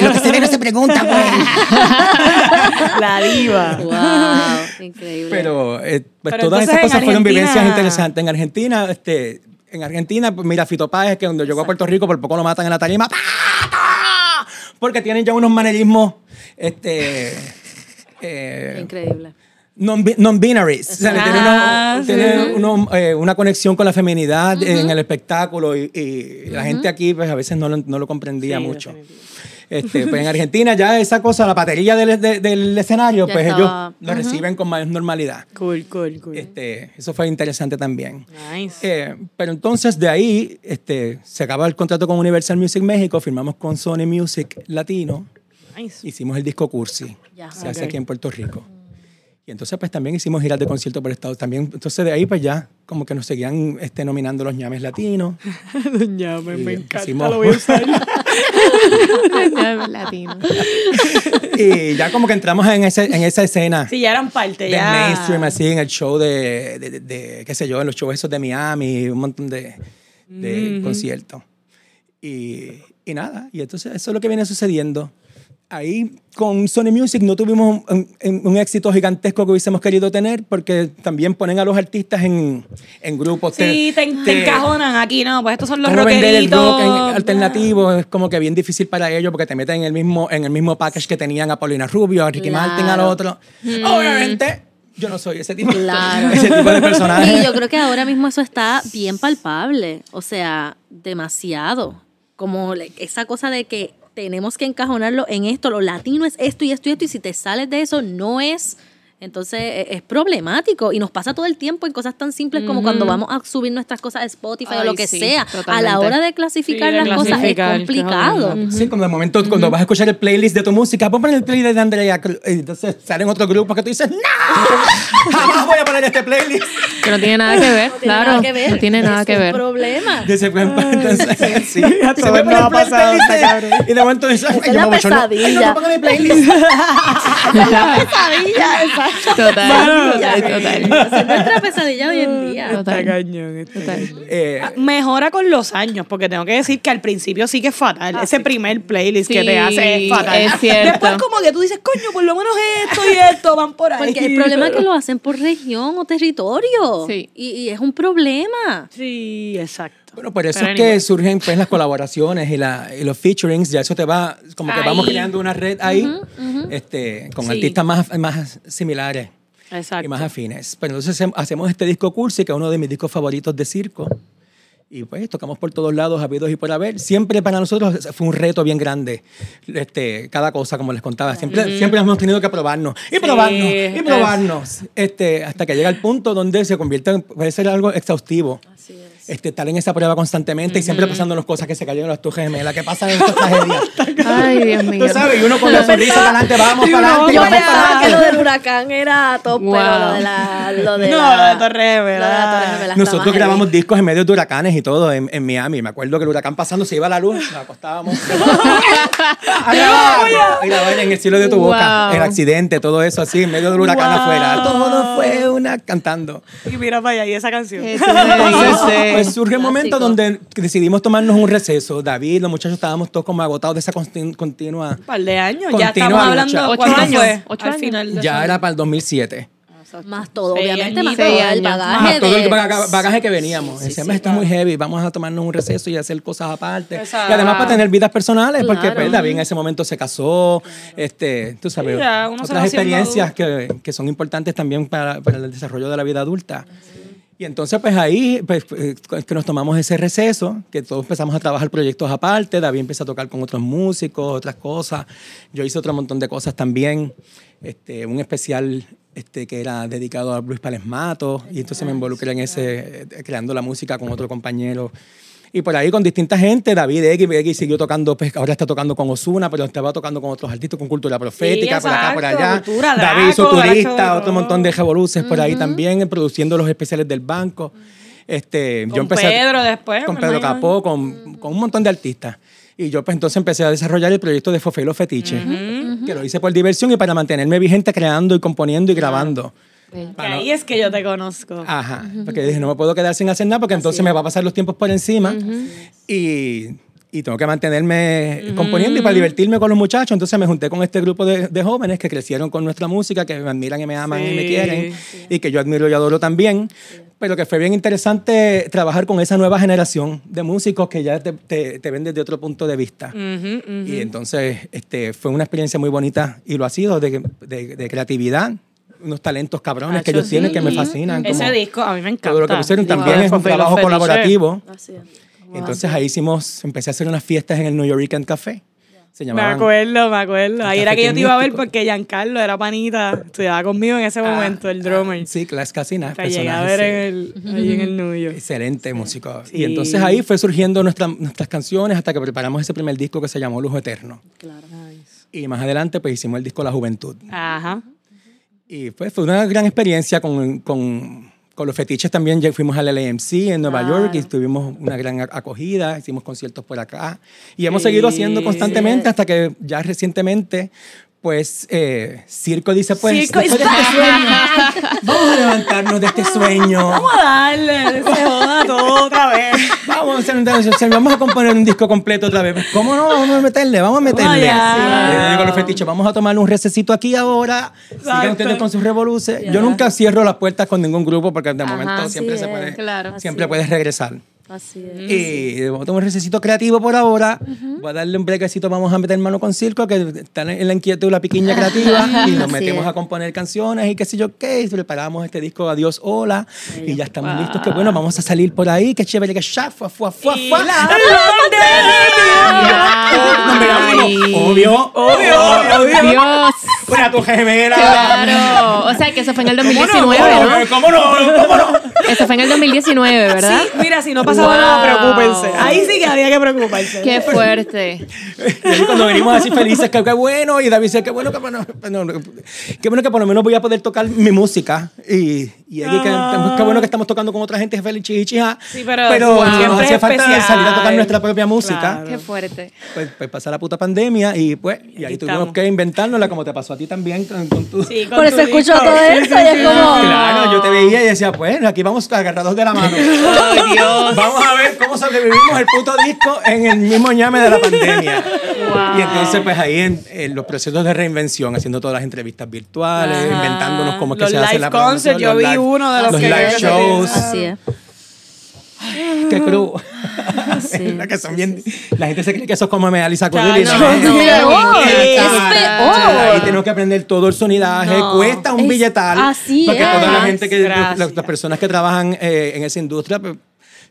Lo que se ve no se pregunta, pues. La diva. Wow, increíble. Pero, eh, pues todas esas cosas fueron vivencias interesantes. En Argentina, este, en Argentina, pues, mira, Fito Páez, que cuando llegó a Puerto Rico, por poco lo matan en la tarima. Porque tienen ya unos manerismos, este... Eh, Increíble non-binaries. tiene, eh, una conexión con la feminidad en el espectáculo y, la gente aquí pues a veces no lo, no lo comprendía mucho. Este, pues en Argentina ya esa cosa, la batería del, del escenario, pues ellos lo reciben con más normalidad. Cool, cool, cool. Este, eso fue interesante también. Nice. Eh, pero entonces de ahí este, se acaba el contrato con Universal Music México, firmamos con Sony Music Latino. Nice. Hicimos el disco Cursi. Se hace aquí en Puerto Rico. Y entonces pues también hicimos giras de concierto por Estados También, entonces de ahí pues ya como que nos seguían este, nominando los ñames latinos. los ñames, me encanta, lo voy a usar. ñames latinos. y ya como que entramos en, ese, en esa escena. Sí, ya eran parte, ya. mainstream, así, en el show de, de, de, qué sé yo, en los shows esos de Miami, un montón de, de conciertos. Y, y nada, y entonces eso es lo que viene sucediendo ahí con Sony Music no tuvimos un, éxito gigantesco que hubiésemos querido tener porque también ponen a los artistas en, en grupos. Sí, te, encajonan aquí, ¿no? Pues estos son los rockeritos. el rock alternativo es como que bien difícil para ellos porque te meten en el mismo, en el mismo package que tenían a Paulina Rubio, a Ricky Martin, al otro. Mm. Obviamente Yo no soy ese tipo, ese tipo de personaje. Y yo creo que ahora mismo eso está bien palpable, o sea, demasiado. Como esa cosa de que tenemos que encajonarlo en esto, lo latino es esto y esto y esto, y si te sales de eso no es entonces e, es problemático y nos pasa todo el tiempo en cosas tan simples como cuando vamos a subir nuestras cosas a Spotify o lo que sea. A la hora de clasificar las cosas es complicado. Sí, como de momento cuando vas a escuchar el playlist de tu música, a poner el playlist de Andrea. Entonces salen otros grupos que tú dices, ¡No! Jamás voy a poner este playlist. Que no tiene nada que ver, claro. No tiene nada que ver. Es un problema. Que se pueden, entonces, sí, sí. se me ha pasado. Y de momento dices, es una pesadilla. No, no, mi playlist. es una pesadilla, exacto. Total, total, total. Es nuestra pesadilla hoy en día. Total. cañón. Total. Eh, Mejora con los años, porque tengo que decir que al principio sí que es fatal. Ese primer playlist que te hace es fatal. Es cierto. Después como que tú dices, coño, por lo menos esto y esto van por ahí. Porque el problema es que lo hacen por región o territorio. Sí. Y, y es un problema. Sí, exacto. Bueno, por eso es que surgen pues, las colaboraciones y, la, y, los featurings, ya eso te va, como que vamos creando una red ahí Este, con artistas más, más similares y más afines. Pero entonces hacemos este disco Cursi, que es uno de mis discos favoritos de circo. Y pues tocamos por todos lados, habidos y por haber. Siempre para nosotros fue un reto bien grande. Este, cada cosa, como les contaba. Siempre, siempre hemos tenido que probarnos. Y probarnos. Y probarnos. Este, hasta que llega el punto donde se convierte, puede ser algo exhaustivo. Así este, estar en esa prueba constantemente y siempre pasándonos cosas que se cayeron las tujas gemelas, que pasan en estas tragedias. Ay, Dios mío. Tú sabes, y uno con la sonrisa para adelante, vamos para adelante. Yo pensaba que lo del huracán era top, pero lo de la. Lo de no, la, lo de Torre Gemela. Nosotros grabamos discos en medio de huracanes y todo en, en, Miami. Me acuerdo que el huracán pasando se iba la luz, nos acostábamos. a grabar, en el cielo de tu boca. El accidente, todo eso así, en medio del huracán afuera. Todo fue una cantando. Y mira para allá, y esa canción. Pues surge un momento donde decidimos tomarnos un receso. David, los muchachos estábamos todos como agotados de esa continua. Un par de años, ya estamos hablando. ¿Ocho años? ¿Ocho al final. Ya era para el 2007. Más todo, obviamente, más todo el bagaje. todo el bagaje que veníamos. Sí, Decíamos, esto es muy heavy, vamos a tomarnos un receso y hacer cosas aparte. Y además para tener vidas personales, porque pues, David en ese momento se casó, este, tú sabes, otras experiencias que, que, son importantes también para, para, el desarrollo de la vida adulta. Y entonces, pues ahí pues, eh, que nos tomamos ese receso, que todos empezamos a trabajar proyectos aparte, David empieza a tocar con otros músicos, otras cosas. Yo hice otro montón de cosas también. Este, un especial este, que era dedicado a Luis Palesmato, y entonces me involucré en ese, eh, creando la música con otro compañero y por ahí con distinta gente, David X, X siguió tocando, pues ahora está tocando con Osuna, pero estaba tocando con otros artistas, con cultura profética, por acá, por allá. David hizo turista, otro montón de revoluciones por ahí también, produciendo los especiales del banco. Este, con yo empecé Pedro después. Con Pedro Capó, con, con un montón de artistas. Y yo pues entonces empecé a desarrollar el proyecto de Fofelo Fetiche, que lo hice por diversión y para mantenerme vigente creando y componiendo y grabando. Ahí es que yo te conozco. Ajá, porque dije, no me puedo quedar sin hacer nada porque entonces me va a pasar los tiempos por encima y, y, tengo que mantenerme componiendo y para divertirme con los muchachos. Entonces me junté con este grupo de, de, jóvenes que crecieron con nuestra música, que me admiran y me aman y me quieren y que yo admiro y adoro también. Pero que fue bien interesante trabajar con esa nueva generación de músicos que ya te, te, ven desde otro punto de vista. Y entonces este, fue una experiencia muy bonita y lo ha sido de, de, creatividad, unos talentos cabrones que ellos tienen que me fascinan. Ese disco a mí me encanta. Todo lo que pusieron también es un trabajo colaborativo. Entonces ahí hicimos, empecé a hacer unas fiestas en el New York Café me acuerdo, me acuerdo. Ahí era que yo te iba a ver porque Giancarlo era panita, estudiaba conmigo en ese ah, momento, el drummer. sí, Class Casina. Te llegué a ver en el, ahí en el Nuyo. Excelente músico. Y entonces ahí fue surgiendo nuestra, nuestras canciones hasta que preparamos ese primer disco que se llamó Lujo Eterno. Claro. Y más adelante pues hicimos el disco La Juventud. Ajá. Y pues fue una gran experiencia con, con con los fetiches también. Ya fuimos al LAMC en Nueva York y tuvimos una gran acogida, hicimos conciertos por acá. Y hemos seguido haciendo constantemente hasta que ya recientemente pues eh, Circo dice, pues, Circo de este sueño, vamos a levantarnos de este sueño. Vamos a darle, se joda todo otra vez. Vamos a, hacer, vamos a componer un disco completo otra vez. ¿Cómo no? Vamos a meterle, vamos a meterle. Vamos digo los fetiches, vamos a tomar un recesito aquí ahora. Sigan ustedes con sus revoluciones. Yo nunca cierro las puertas con ningún grupo porque de momento siempre se puede, claro, siempre puedes regresar. Así es. Y vamos a tomar un recesito creativo por ahora. Voy a darle un brequecito, vamos a meter mano con circo, que están en la inquietud la piquiña creativa. y nos Así metemos es. a componer canciones y qué sé yo qué. Preparamos este disco Adiós Hola. Y ya estamos listos. Que bueno, vamos a salir por ahí. Qué chévere, que ya, la No, mira, Ay. Obvio, obvio, obvio. Dios. Una tu gemela. Claro. O sea, que eso fue en el 2019, ¿Cómo ¿no? ¿Cómo no? ¿Cómo no? Eso fue en el 2019, ¿verdad? Sí, mira, si no pasaba Wow. nada, preocúpense. Ahí sí que había que preocuparse. Qué fuerte. Y ahí cuando venimos así felices, que qué bueno, y David dice, qué bueno, qué bueno, qué bueno que por lo menos voy a poder tocar mi música. Y, y aquí, que, qué bueno que estamos tocando con otra gente feliz, chichija. Sí, pero nos siempre hacía es falta especial. salir a tocar nuestra propia música. Claro. Qué fuerte. Pues, pues pasa la puta pandemia y pues, y ahí Aquí tuvimos estamos. que inventárnosla como te pasó a ti también con, con tu... Sí, con Por eso tu escucho disco. todo eso y es como... Claro, yo te veía y decía, pues aquí vamos agarrados de la mano. Ay, Dios. Vamos a ver cómo sobrevivimos el puto disco en el mismo ñame de la pandemia. Wow. Y entonces, pues ahí en, en los procesos de reinvención, haciendo todas las entrevistas virtuales, Ajá. inventándonos cómo es que Los se hace live la concerts, yo los vi live- uno de los los que- live shows. Así es. Qué crudo. Sí. ¿Verdad que son bien, la gente se cree que eso es como me Alisa Ya, Cudilli, no, ¿no? no, peor, es chacha, peor. Ahí tenemos que aprender todo el sonidaje. Cuesta un es- billetal. así Porque es. toda la gente que, las personas que trabajan eh, en esa industria, pues,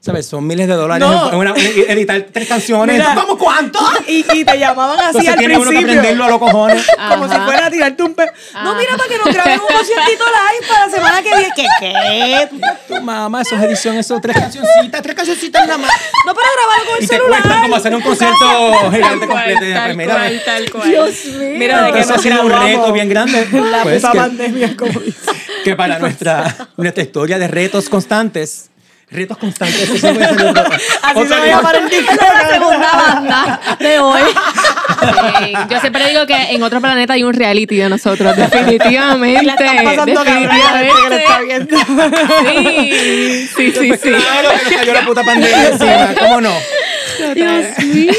¿sabes? Son miles de dólares No. en una- en editar tres canciones. Mira. ¿Cómo cuánto? Y, y te llamaban así Entonces al tiene uno que principio. aprenderlo a los cojones. Como si fuera a tirarte un pe... No, mira, para que nos graben un conciertito live para la semana que viene. ¿Qué? ¿Qué? Tu mamá, eso es edición, eso, tres cancioncitas, tres cancioncitas nada más. No para grabarlo con el Y te celular. cuesta como hacer un concierto gigante completo. Y Tal pues, mira, cual, tal cual. Dios mío. Mira, de que Eso ha sido un reto bien grande. La Pues puta que- pandemia, como dice. que para nuestra, nuestra historia de retos constantes, retos constantes, eso se puede ser otro- Así otro se va a llamar el la segunda banda de hoy. Sí, Yo siempre digo que en otro planeta hay un reality de nosotros, definitivamente. La pasando gente que lo está definitivamente. viendo. Sí, sí, sí, sí. Claro, que nos cayó la puta pandemia encima, ¿cómo no? Dios mío,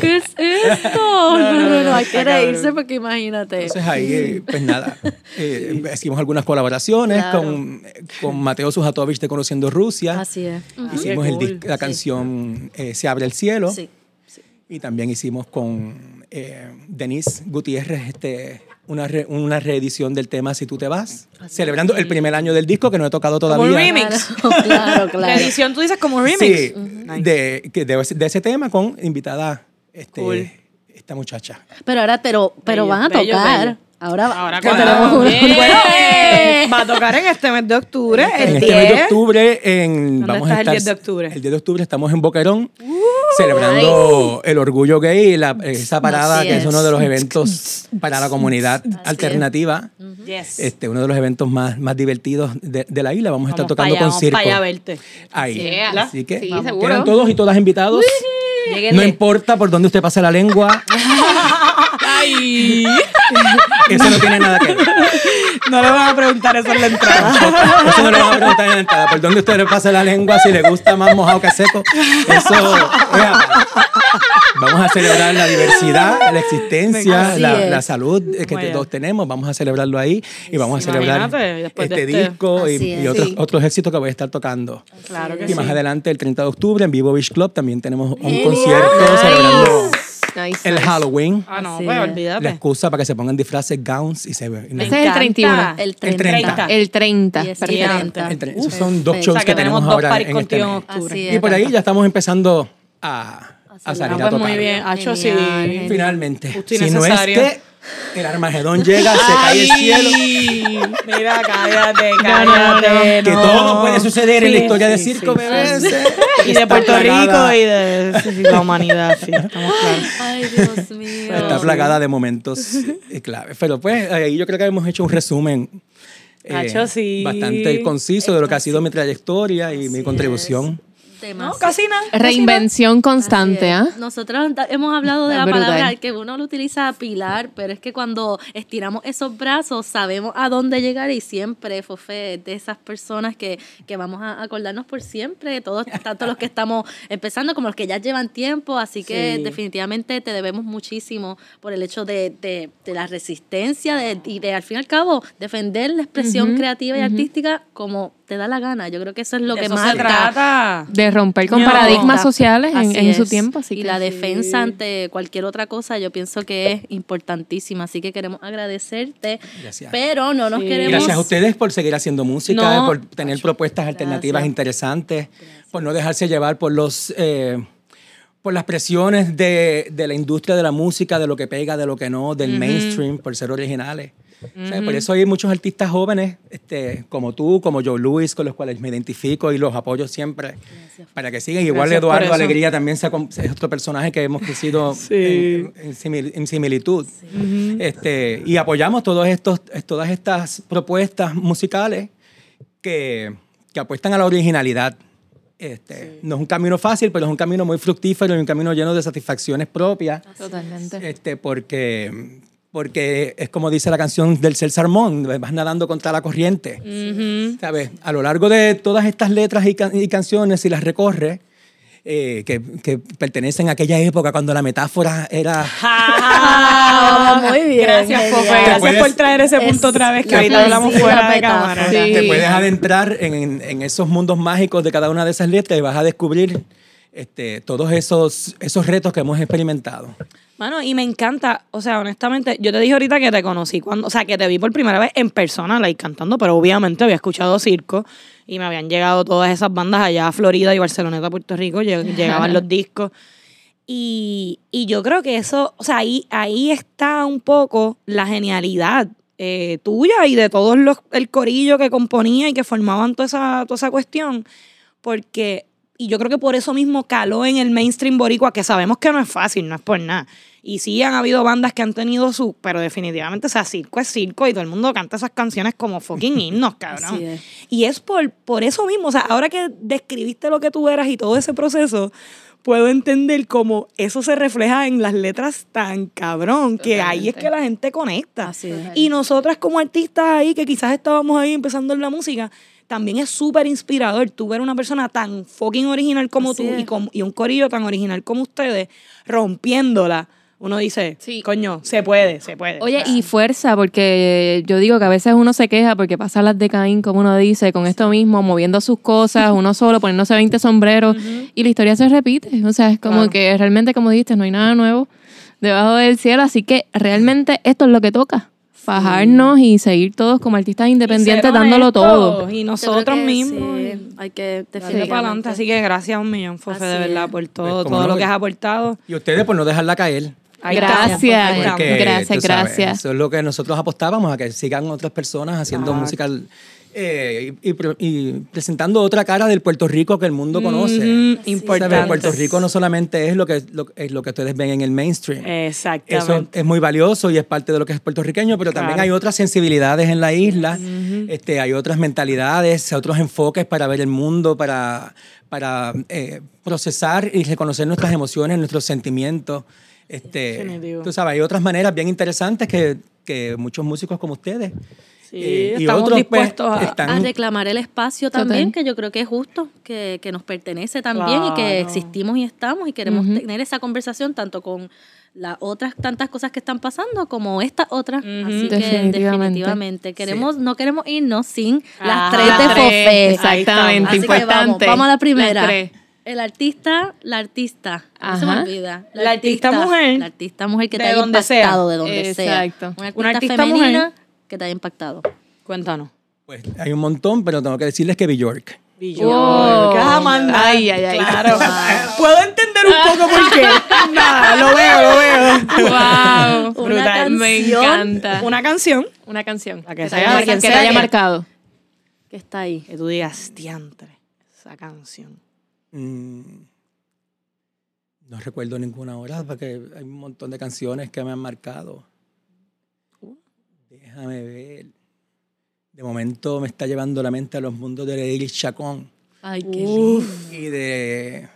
¿qué es esto? No, no, no, hay que reírse porque imagínate. Entonces ahí, eh, pues nada, eh, hicimos algunas colaboraciones Claro. con, con Mateo Sujatovich de Conociendo Rusia. Así es. Hicimos el cool. la canción eh, Se abre el cielo. Sí. Y también hicimos con eh, Denise Gutiérrez este, una, re- una reedición del tema Si tú te vas, celebrando el primer año del disco que no he tocado todavía. un remix. Claro, claro, La claro. edición tú dices como remix. Sí, Nice. de, que de, ese- de ese tema con invitada este, Cool. esta muchacha. Pero ahora, pero, pero Bello, van a bello, tocar. bello. Ahora, Ahora que cuando- tenemos un- Bien. Bueno, eh, va a tocar en este mes de octubre, el en 10. este mes de octubre, en, ¿Dónde vamos estás a el estar, 10 de octubre? El 10 de octubre estamos en Boquerón, celebrando el orgullo gay, y la- esa parada Así que es es. uno de los eventos para la comunidad alternativa. Yes. Este, uno de los eventos más, más divertidos de, de la isla. Vamos a estar Vamos tocando allá, con vamos circo. pa' allá a verte. Ahí. Yeah. Así que Sí, quedan todos y todas invitados. Lléguenle. No importa por dónde usted pase la lengua, Ay. eso no tiene nada que ver. No le van a preguntar eso en la entrada. Eso no le vamos a preguntar en la entrada. Por dónde usted le pase la lengua, si le gusta más mojado que seco. Eso, oiga, vamos a celebrar la diversidad, la existencia, la, salud que Vaya. todos tenemos. Vamos a celebrarlo ahí y vamos a celebrar de este este- disco y, y otros, Sí. otros éxitos que voy a estar tocando. Claro que Y sí. más adelante, el 30 de octubre, en Vivo Beach Club, también tenemos un concierto celebrando Nice. el Halloween. Ah, no, pues es. La olvídate. excusa para que se pongan disfraces, gowns y se ve. y no- Me Ese es el encanta. 31. El El 30. 30. El 30. Y es perfecto. 30. el tre- esos son dos shows O sea, que, tenemos dos ahora paris en este octubre. Es. Y por ahí ya estamos empezando a, a salir Ah, a pues tocar. muy bien. Hacho, sí. Genial, genial. Finalmente. Justo si no es que el Armagedón llega, se cae el cielo. Mira, cállate, No, no, cállate. Que no. todo puede suceder en la Sí, historia de sí, circo, sí, bebé. sí. Se- Y de está Puerto plagada- Rico y de sí, la humanidad, sí, estamos claros. Ay, Dios mío. Está plagada de momentos eh, claves. Pero pues ahí yo creo que hemos hecho un resumen eh, Hacho, sí. bastante conciso de lo que ha sido mi trayectoria y mi contribución. No, casi nada. Reinvención constante, ¿ah? Nosotros da- hemos hablado de la Brutal. palabra que uno lo utiliza pilar, pero es que cuando estiramos esos brazos sabemos a dónde llegar y siempre, Fofé, de esas personas que, que vamos a acordarnos por siempre, todos, tanto los que estamos empezando como los que ya llevan tiempo, así que Sí. definitivamente te debemos muchísimo por el hecho de, de- de la resistencia de, y de al fin y al cabo defender la expresión creativa y artística como te da la gana. Yo creo que eso es lo De que eso más se trata. De romper con paradigmas sociales en, su tiempo. Así y la defensa ante cualquier otra cosa, yo pienso que es importantísima. Así que queremos agradecerte. Gracias. Pero no nos queremos. Gracias a ustedes por seguir haciendo música, por tener propuestas alternativas interesantes, por no dejarse llevar por los. Eh, por las presiones de, de, la industria de la música, de lo que pega, de lo que no, del mainstream, por ser originales por eso hay muchos artistas jóvenes, este, como tú, como Joe Louis, con los cuales me identifico y los apoyo siempre para que sigan. Igual Eduardo Alegría también es otro personaje que hemos crecido en, similitud. este, y apoyamos todos estos, todas estas propuestas musicales que, que apuestan a la originalidad. Este, No es un camino fácil, pero es un camino muy fructífero y un camino lleno de satisfacciones propias. Totalmente. Este, porque porque es como dice la canción del Cel Sarmón, vas nadando contra la corriente. ¿Sabes? A lo largo de todas estas letras y, canciones, si las recorre, eh, que, que, pertenecen a aquella época cuando la metáfora era... Ah, muy bien. Gracias, Pope. Gracias por traer ese punto otra vez que ahorita hablamos fuera de cámara. Te puedes adentrar en, en, esos mundos mágicos de cada una de esas letras y vas a descubrir este, todos esos, esos retos que hemos experimentado. Mano, y me encanta, o sea, honestamente, yo te dije ahorita que te conocí cuando, o sea, que te vi por primera vez en persona, like, cantando, pero obviamente había escuchado circo y me habían llegado todas esas bandas allá a Florida y Barceloneta, Puerto Rico, llegaban los discos. Y, y, yo creo que eso, o sea, ahí, ahí está un poco la genialidad eh, tuya y de todos los, el corillo que componía y que formaban toda esa, toda esa cuestión, porque y yo creo que por eso mismo caló en el mainstream boricua, que sabemos que no es fácil, no es por nada. Y sí han habido bandas que han tenido su, pero definitivamente, o sea, circo es circo y todo el mundo canta esas canciones como fucking himnos, cabrón. Y es por, por eso mismo, o sea, ahora que describiste lo que tú eras y todo ese proceso, puedo entender cómo eso se refleja en las letras tan cabrón, que ahí es que la gente conecta. Y nosotras como artistas ahí, que quizás estábamos ahí empezando en la música, también es súper inspirador tú ver una persona tan fucking original como tú y, y, un corillo tan original como ustedes rompiéndola. Uno dice, sí. coño, se puede, se puede. Oye, y fuerza, porque yo digo que a veces uno se queja porque pasa las de Caín, como uno dice, con esto mismo, moviendo sus cosas, uno solo, poniéndose 20 sombreros, y la historia se repite. O sea, es como que realmente, como dijiste, no hay nada nuevo debajo del cielo, así que realmente esto es lo que toca fajarnos y seguir todos como artistas independientes dándolo todo. Y nosotros mismos. hay que defender para adelante. Así que gracias a un millón, Fofe, de verdad, por todo, pues, todo lo que has aportado. Y ustedes por no dejarla caer. gracias, gracias, gracias. Eso es lo que nosotros apostábamos, a que sigan otras personas haciendo música eh, y, presentando otra cara del Puerto Rico que el mundo conoce. importante. Puerto Rico no solamente es lo que, es lo que ustedes ven en el mainstream. Exactamente. Eso es muy valioso y es parte de lo que es puertorriqueño, pero también hay otras sensibilidades en la isla, este, hay otras mentalidades, otros enfoques para ver el mundo, para, para eh, procesar y reconocer nuestras emociones, nuestros sentimientos. Este, tú sabes, hay otras maneras bien interesantes que, que muchos músicos como ustedes eh, y estamos pues, dispuestos a, reclamar el espacio también, que yo creo que es justo, que, que nos pertenece también y que existimos y estamos y queremos tener esa conversación tanto con las otras tantas cosas que están pasando como estas otras. Así que definitivamente queremos, no queremos irnos sin las tres de Fofé. Exactamente, importante. vamos, a la primera. El artista, la artista. No se me olvida. La, artista, mujer. La artista mujer que te haya impactado de donde Exacto. sea. Una artista, femenina que te haya impactado? Cuéntanos. Pues hay un montón, pero tengo que decirles que Bjork. Bjork. Oh, ay, ay, ay. Claro. Puedo entender un poco por qué. Nada, lo veo, lo veo. Wow. Brutal. Me encanta. Una canción. Una canción. La que, sea, que, te haya marcado. Que está ahí. Que tú digas, diantre, esa canción. Mm, no recuerdo ninguna hora porque hay un montón de canciones que me han marcado. Déjame ver. De momento me está llevando la mente a los mundos de Edith Chacón. Ay, qué lindo. Y de.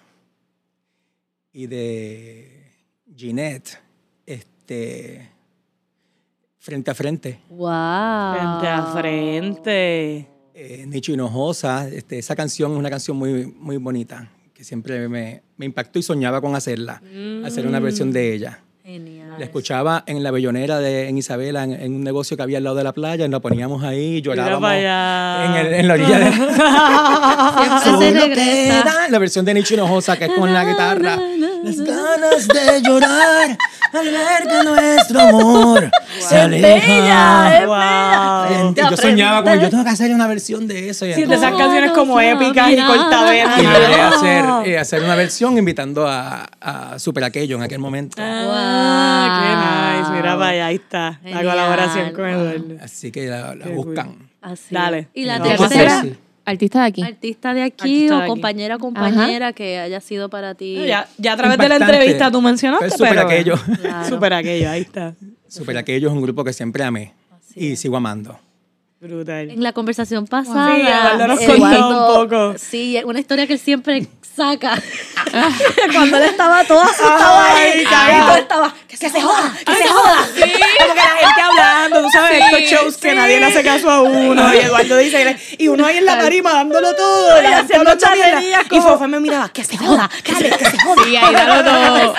Y de. Ginette. Este. Frente a frente. ¡Wow! Frente a frente. Eh, Nicho Hinojosa. Este, esa canción es una canción muy, muy bonita que siempre me, me impactó y soñaba con hacerla. Hacer una versión de ella. Genial. La escuchaba en la bellonera de, en Isabela, en, un negocio que había al lado de la playa, y la poníamos ahí, llorábamos en, en, la orilla de... la versión de Nicho Hinojosa, que es con la guitarra. Las ganas de llorar al ver que nuestro amor se aleja. Wow. Yo soñaba como yo tengo que hacer una versión de eso. Y sí, de esas canciones como épicas y cortavenas. Y logré hacer, eh, hacer una versión invitando a, a Super Aquello en aquel momento. Ah, qué nice. Mira, vaya, ahí está. La colaboración con Eduardo. Así que la, buscan. Así. Dale. Y la tercera. Artista de aquí. Artista de aquí o compañera compañera que haya sido para ti. Ya, ya a través de la entrevista tú mencionaste, super pero... aquello. Super aquello, ahí está. Super aquello es un grupo que siempre amé y sigo amando. Brutal. En la conversación pasada, sí, Eduardo nos contó un poco. Sí, una historia que él siempre saca. Cuando él estaba todo asustado ahí, y estaba, que se, joda, que se joda. Sí. Como que la gente hablando, tú sabes, estos shows que nadie le hace caso a uno. Y Eduardo dice, y uno ahí en la tarima dándolo todo. Y, haciendo charrerías. Y Fofé me miraba, que se joda, que se, que se joda. Sí, ahí dalo todo.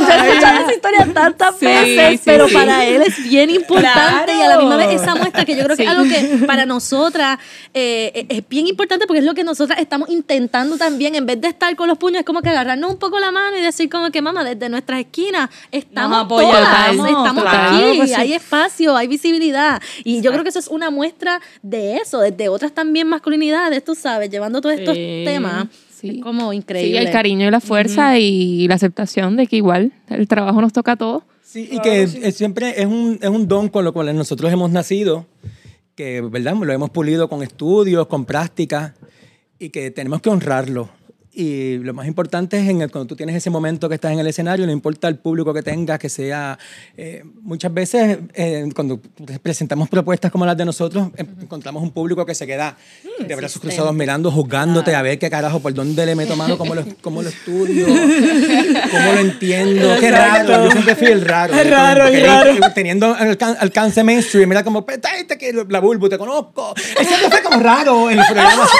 Yo he escuchado esa historia tantas veces, pero para él es bien importante y a la misma vez esa muestra que yo creo que es que para nosotras eh, es bien importante porque es lo que nosotras estamos intentando también, en vez de estar con los puños, es como que agarrarnos un poco la mano y decir como que, mamá, desde nuestras esquinas estamos todas, estamos aquí, pues hay espacio, hay visibilidad. Y yo creo que eso es una muestra de eso, desde otras también masculinidades, tú sabes, llevando todos estos temas. Es como increíble. Sí, el cariño y la fuerza y la aceptación de que igual el trabajo nos toca a todos. Sí, y que siempre es un, es un don con lo cual nosotros hemos nacido, que ¿verdad? lo hemos pulido con estudios, con prácticas, y que tenemos que honrarlo y lo más importante es en el, cuando tú tienes ese momento que estás en el escenario, no importa el público que tengas, que sea... Eh, muchas veces eh, cuando presentamos propuestas como las de nosotros, eh, encontramos un público que se queda mm, de brazos cruzados mirando, juzgándote, a ver qué carajo, por dónde le meto mano, cómo lo, cómo lo estudio, cómo lo entiendo. Qué raro, yo siempre fui el raro. Es raro, es raro. Teniendo alcance mainstream, mira como, este que la bulbo, te conozco. Siempre fue como raro en el programa.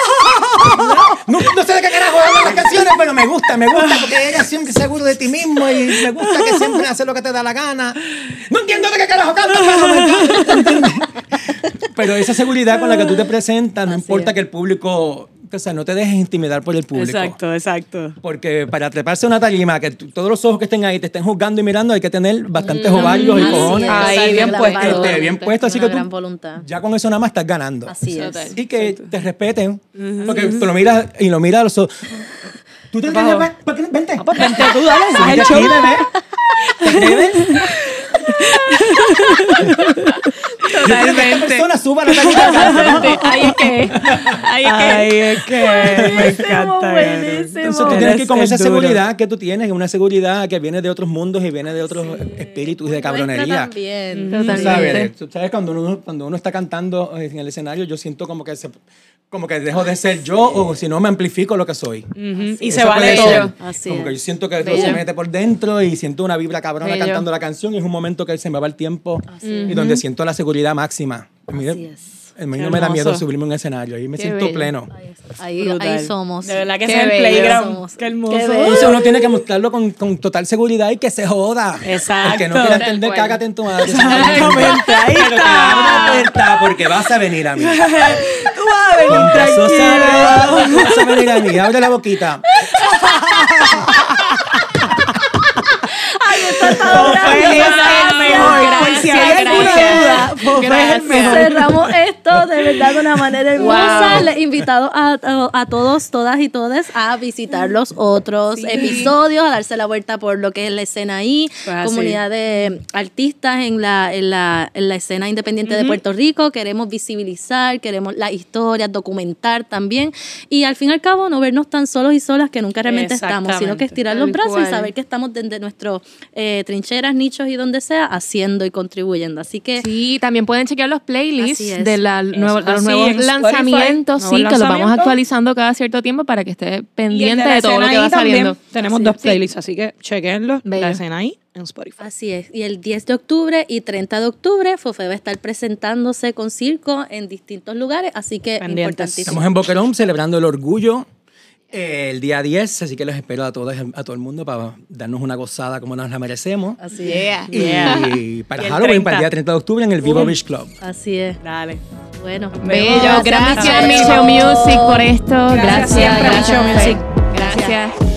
No, no sé de qué carajo las canciones, pero me gusta, me gusta porque eres siempre seguro de ti mismo y me gusta que siempre haces lo que te da la gana. No entiendo de qué carajo cantas, pero Pero esa seguridad con la que tú te presentas, no importa que el público o sea, no te dejes intimidar por el público. Exacto, exacto. Porque para treparse a una tarima, que todos los ojos que estén ahí te estén juzgando y mirando, hay que tener bastantes ovarios y cojones. Ahí, bien puesto. bien puesto, así que tú ya con eso nada más estás ganando. Así es. Y que te respeten, porque tú lo miras y lo miras a los ojos. ¿Tú te entiendes? Vente. Ah, pues vente tú, dale. El show. ¿Te atreves? Totalmente. persona suba la Ahí es que. Ahí es que. Ahí es que. Me encanta. Entonces tú tienes que ir con esa seguridad que tú tienes, una seguridad que viene de otros mundos y viene de otros espíritus de cabronería. También. Totalmente. ¿Sabes? ¿Sabes? Cuando uno, cuando uno está cantando en el escenario, yo siento como que se como que dejo de ser yo o si no me amplifico lo que soy. Y se vale todo. Así como que yo siento que todo se mete por dentro y siento una vibra cabrona cantando la canción y es un momento que se me va el tiempo y donde siento la seguridad máxima. Así es. A mí no me da miedo subirme a un escenario. Ahí me siento pleno. Ahí, ahí, somos. De verdad que es el playground. Qué hermoso. Entonces uno tiene que mostrarlo con, con, total seguridad y que se joda. Exacto. El que no quiera entender, cágate en tu madre. Exactamente. Ahí Pero está. está. porque vas a venir a mí. Tú vas a venir tranquilo. Vas a venir a mí. Abre la boquita. Cerramos esto de verdad de una manera hermosa. Les invitado a, a, todos, todas y todos a visitar los otros episodios, a darse la vuelta por lo que es la escena ahí, pues comunidad de artistas en la, en la, en la escena independiente de Puerto Rico. Queremos visibilizar, queremos las historias, documentar también. Y al fin y al cabo, no vernos tan solos y solas que nunca realmente estamos, sino que estirar los brazos y saber que estamos desde nuestro eh, trincheras, nichos y donde sea, haciendo y contribuyendo. Así que. Sí, también pueden chequear los playlists de, la, nuevo, de, los nuevos lanzamientos, sí, que los vamos actualizando cada cierto tiempo para que esté pendiente de, todo lo que va saliendo. Tenemos dos playlists, así que chequenlos. La escena ahí en Spotify. Así es. Y el 10 de octubre y 30 de octubre, Fofe va a estar presentándose con circo en distintos lugares, así que importantísimo. Estamos en Boquerón celebrando el orgullo el día 10, así que los espero a todos, a todo el mundo para darnos una gozada como nos la merecemos. Así es. Y para Halloween, para el día 30 de octubre en el Vivo Beach Club. Así es. Dale. Bueno, bello. Gracias, Michelle Music, por esto. Gracias, gracias, gracias. gracias.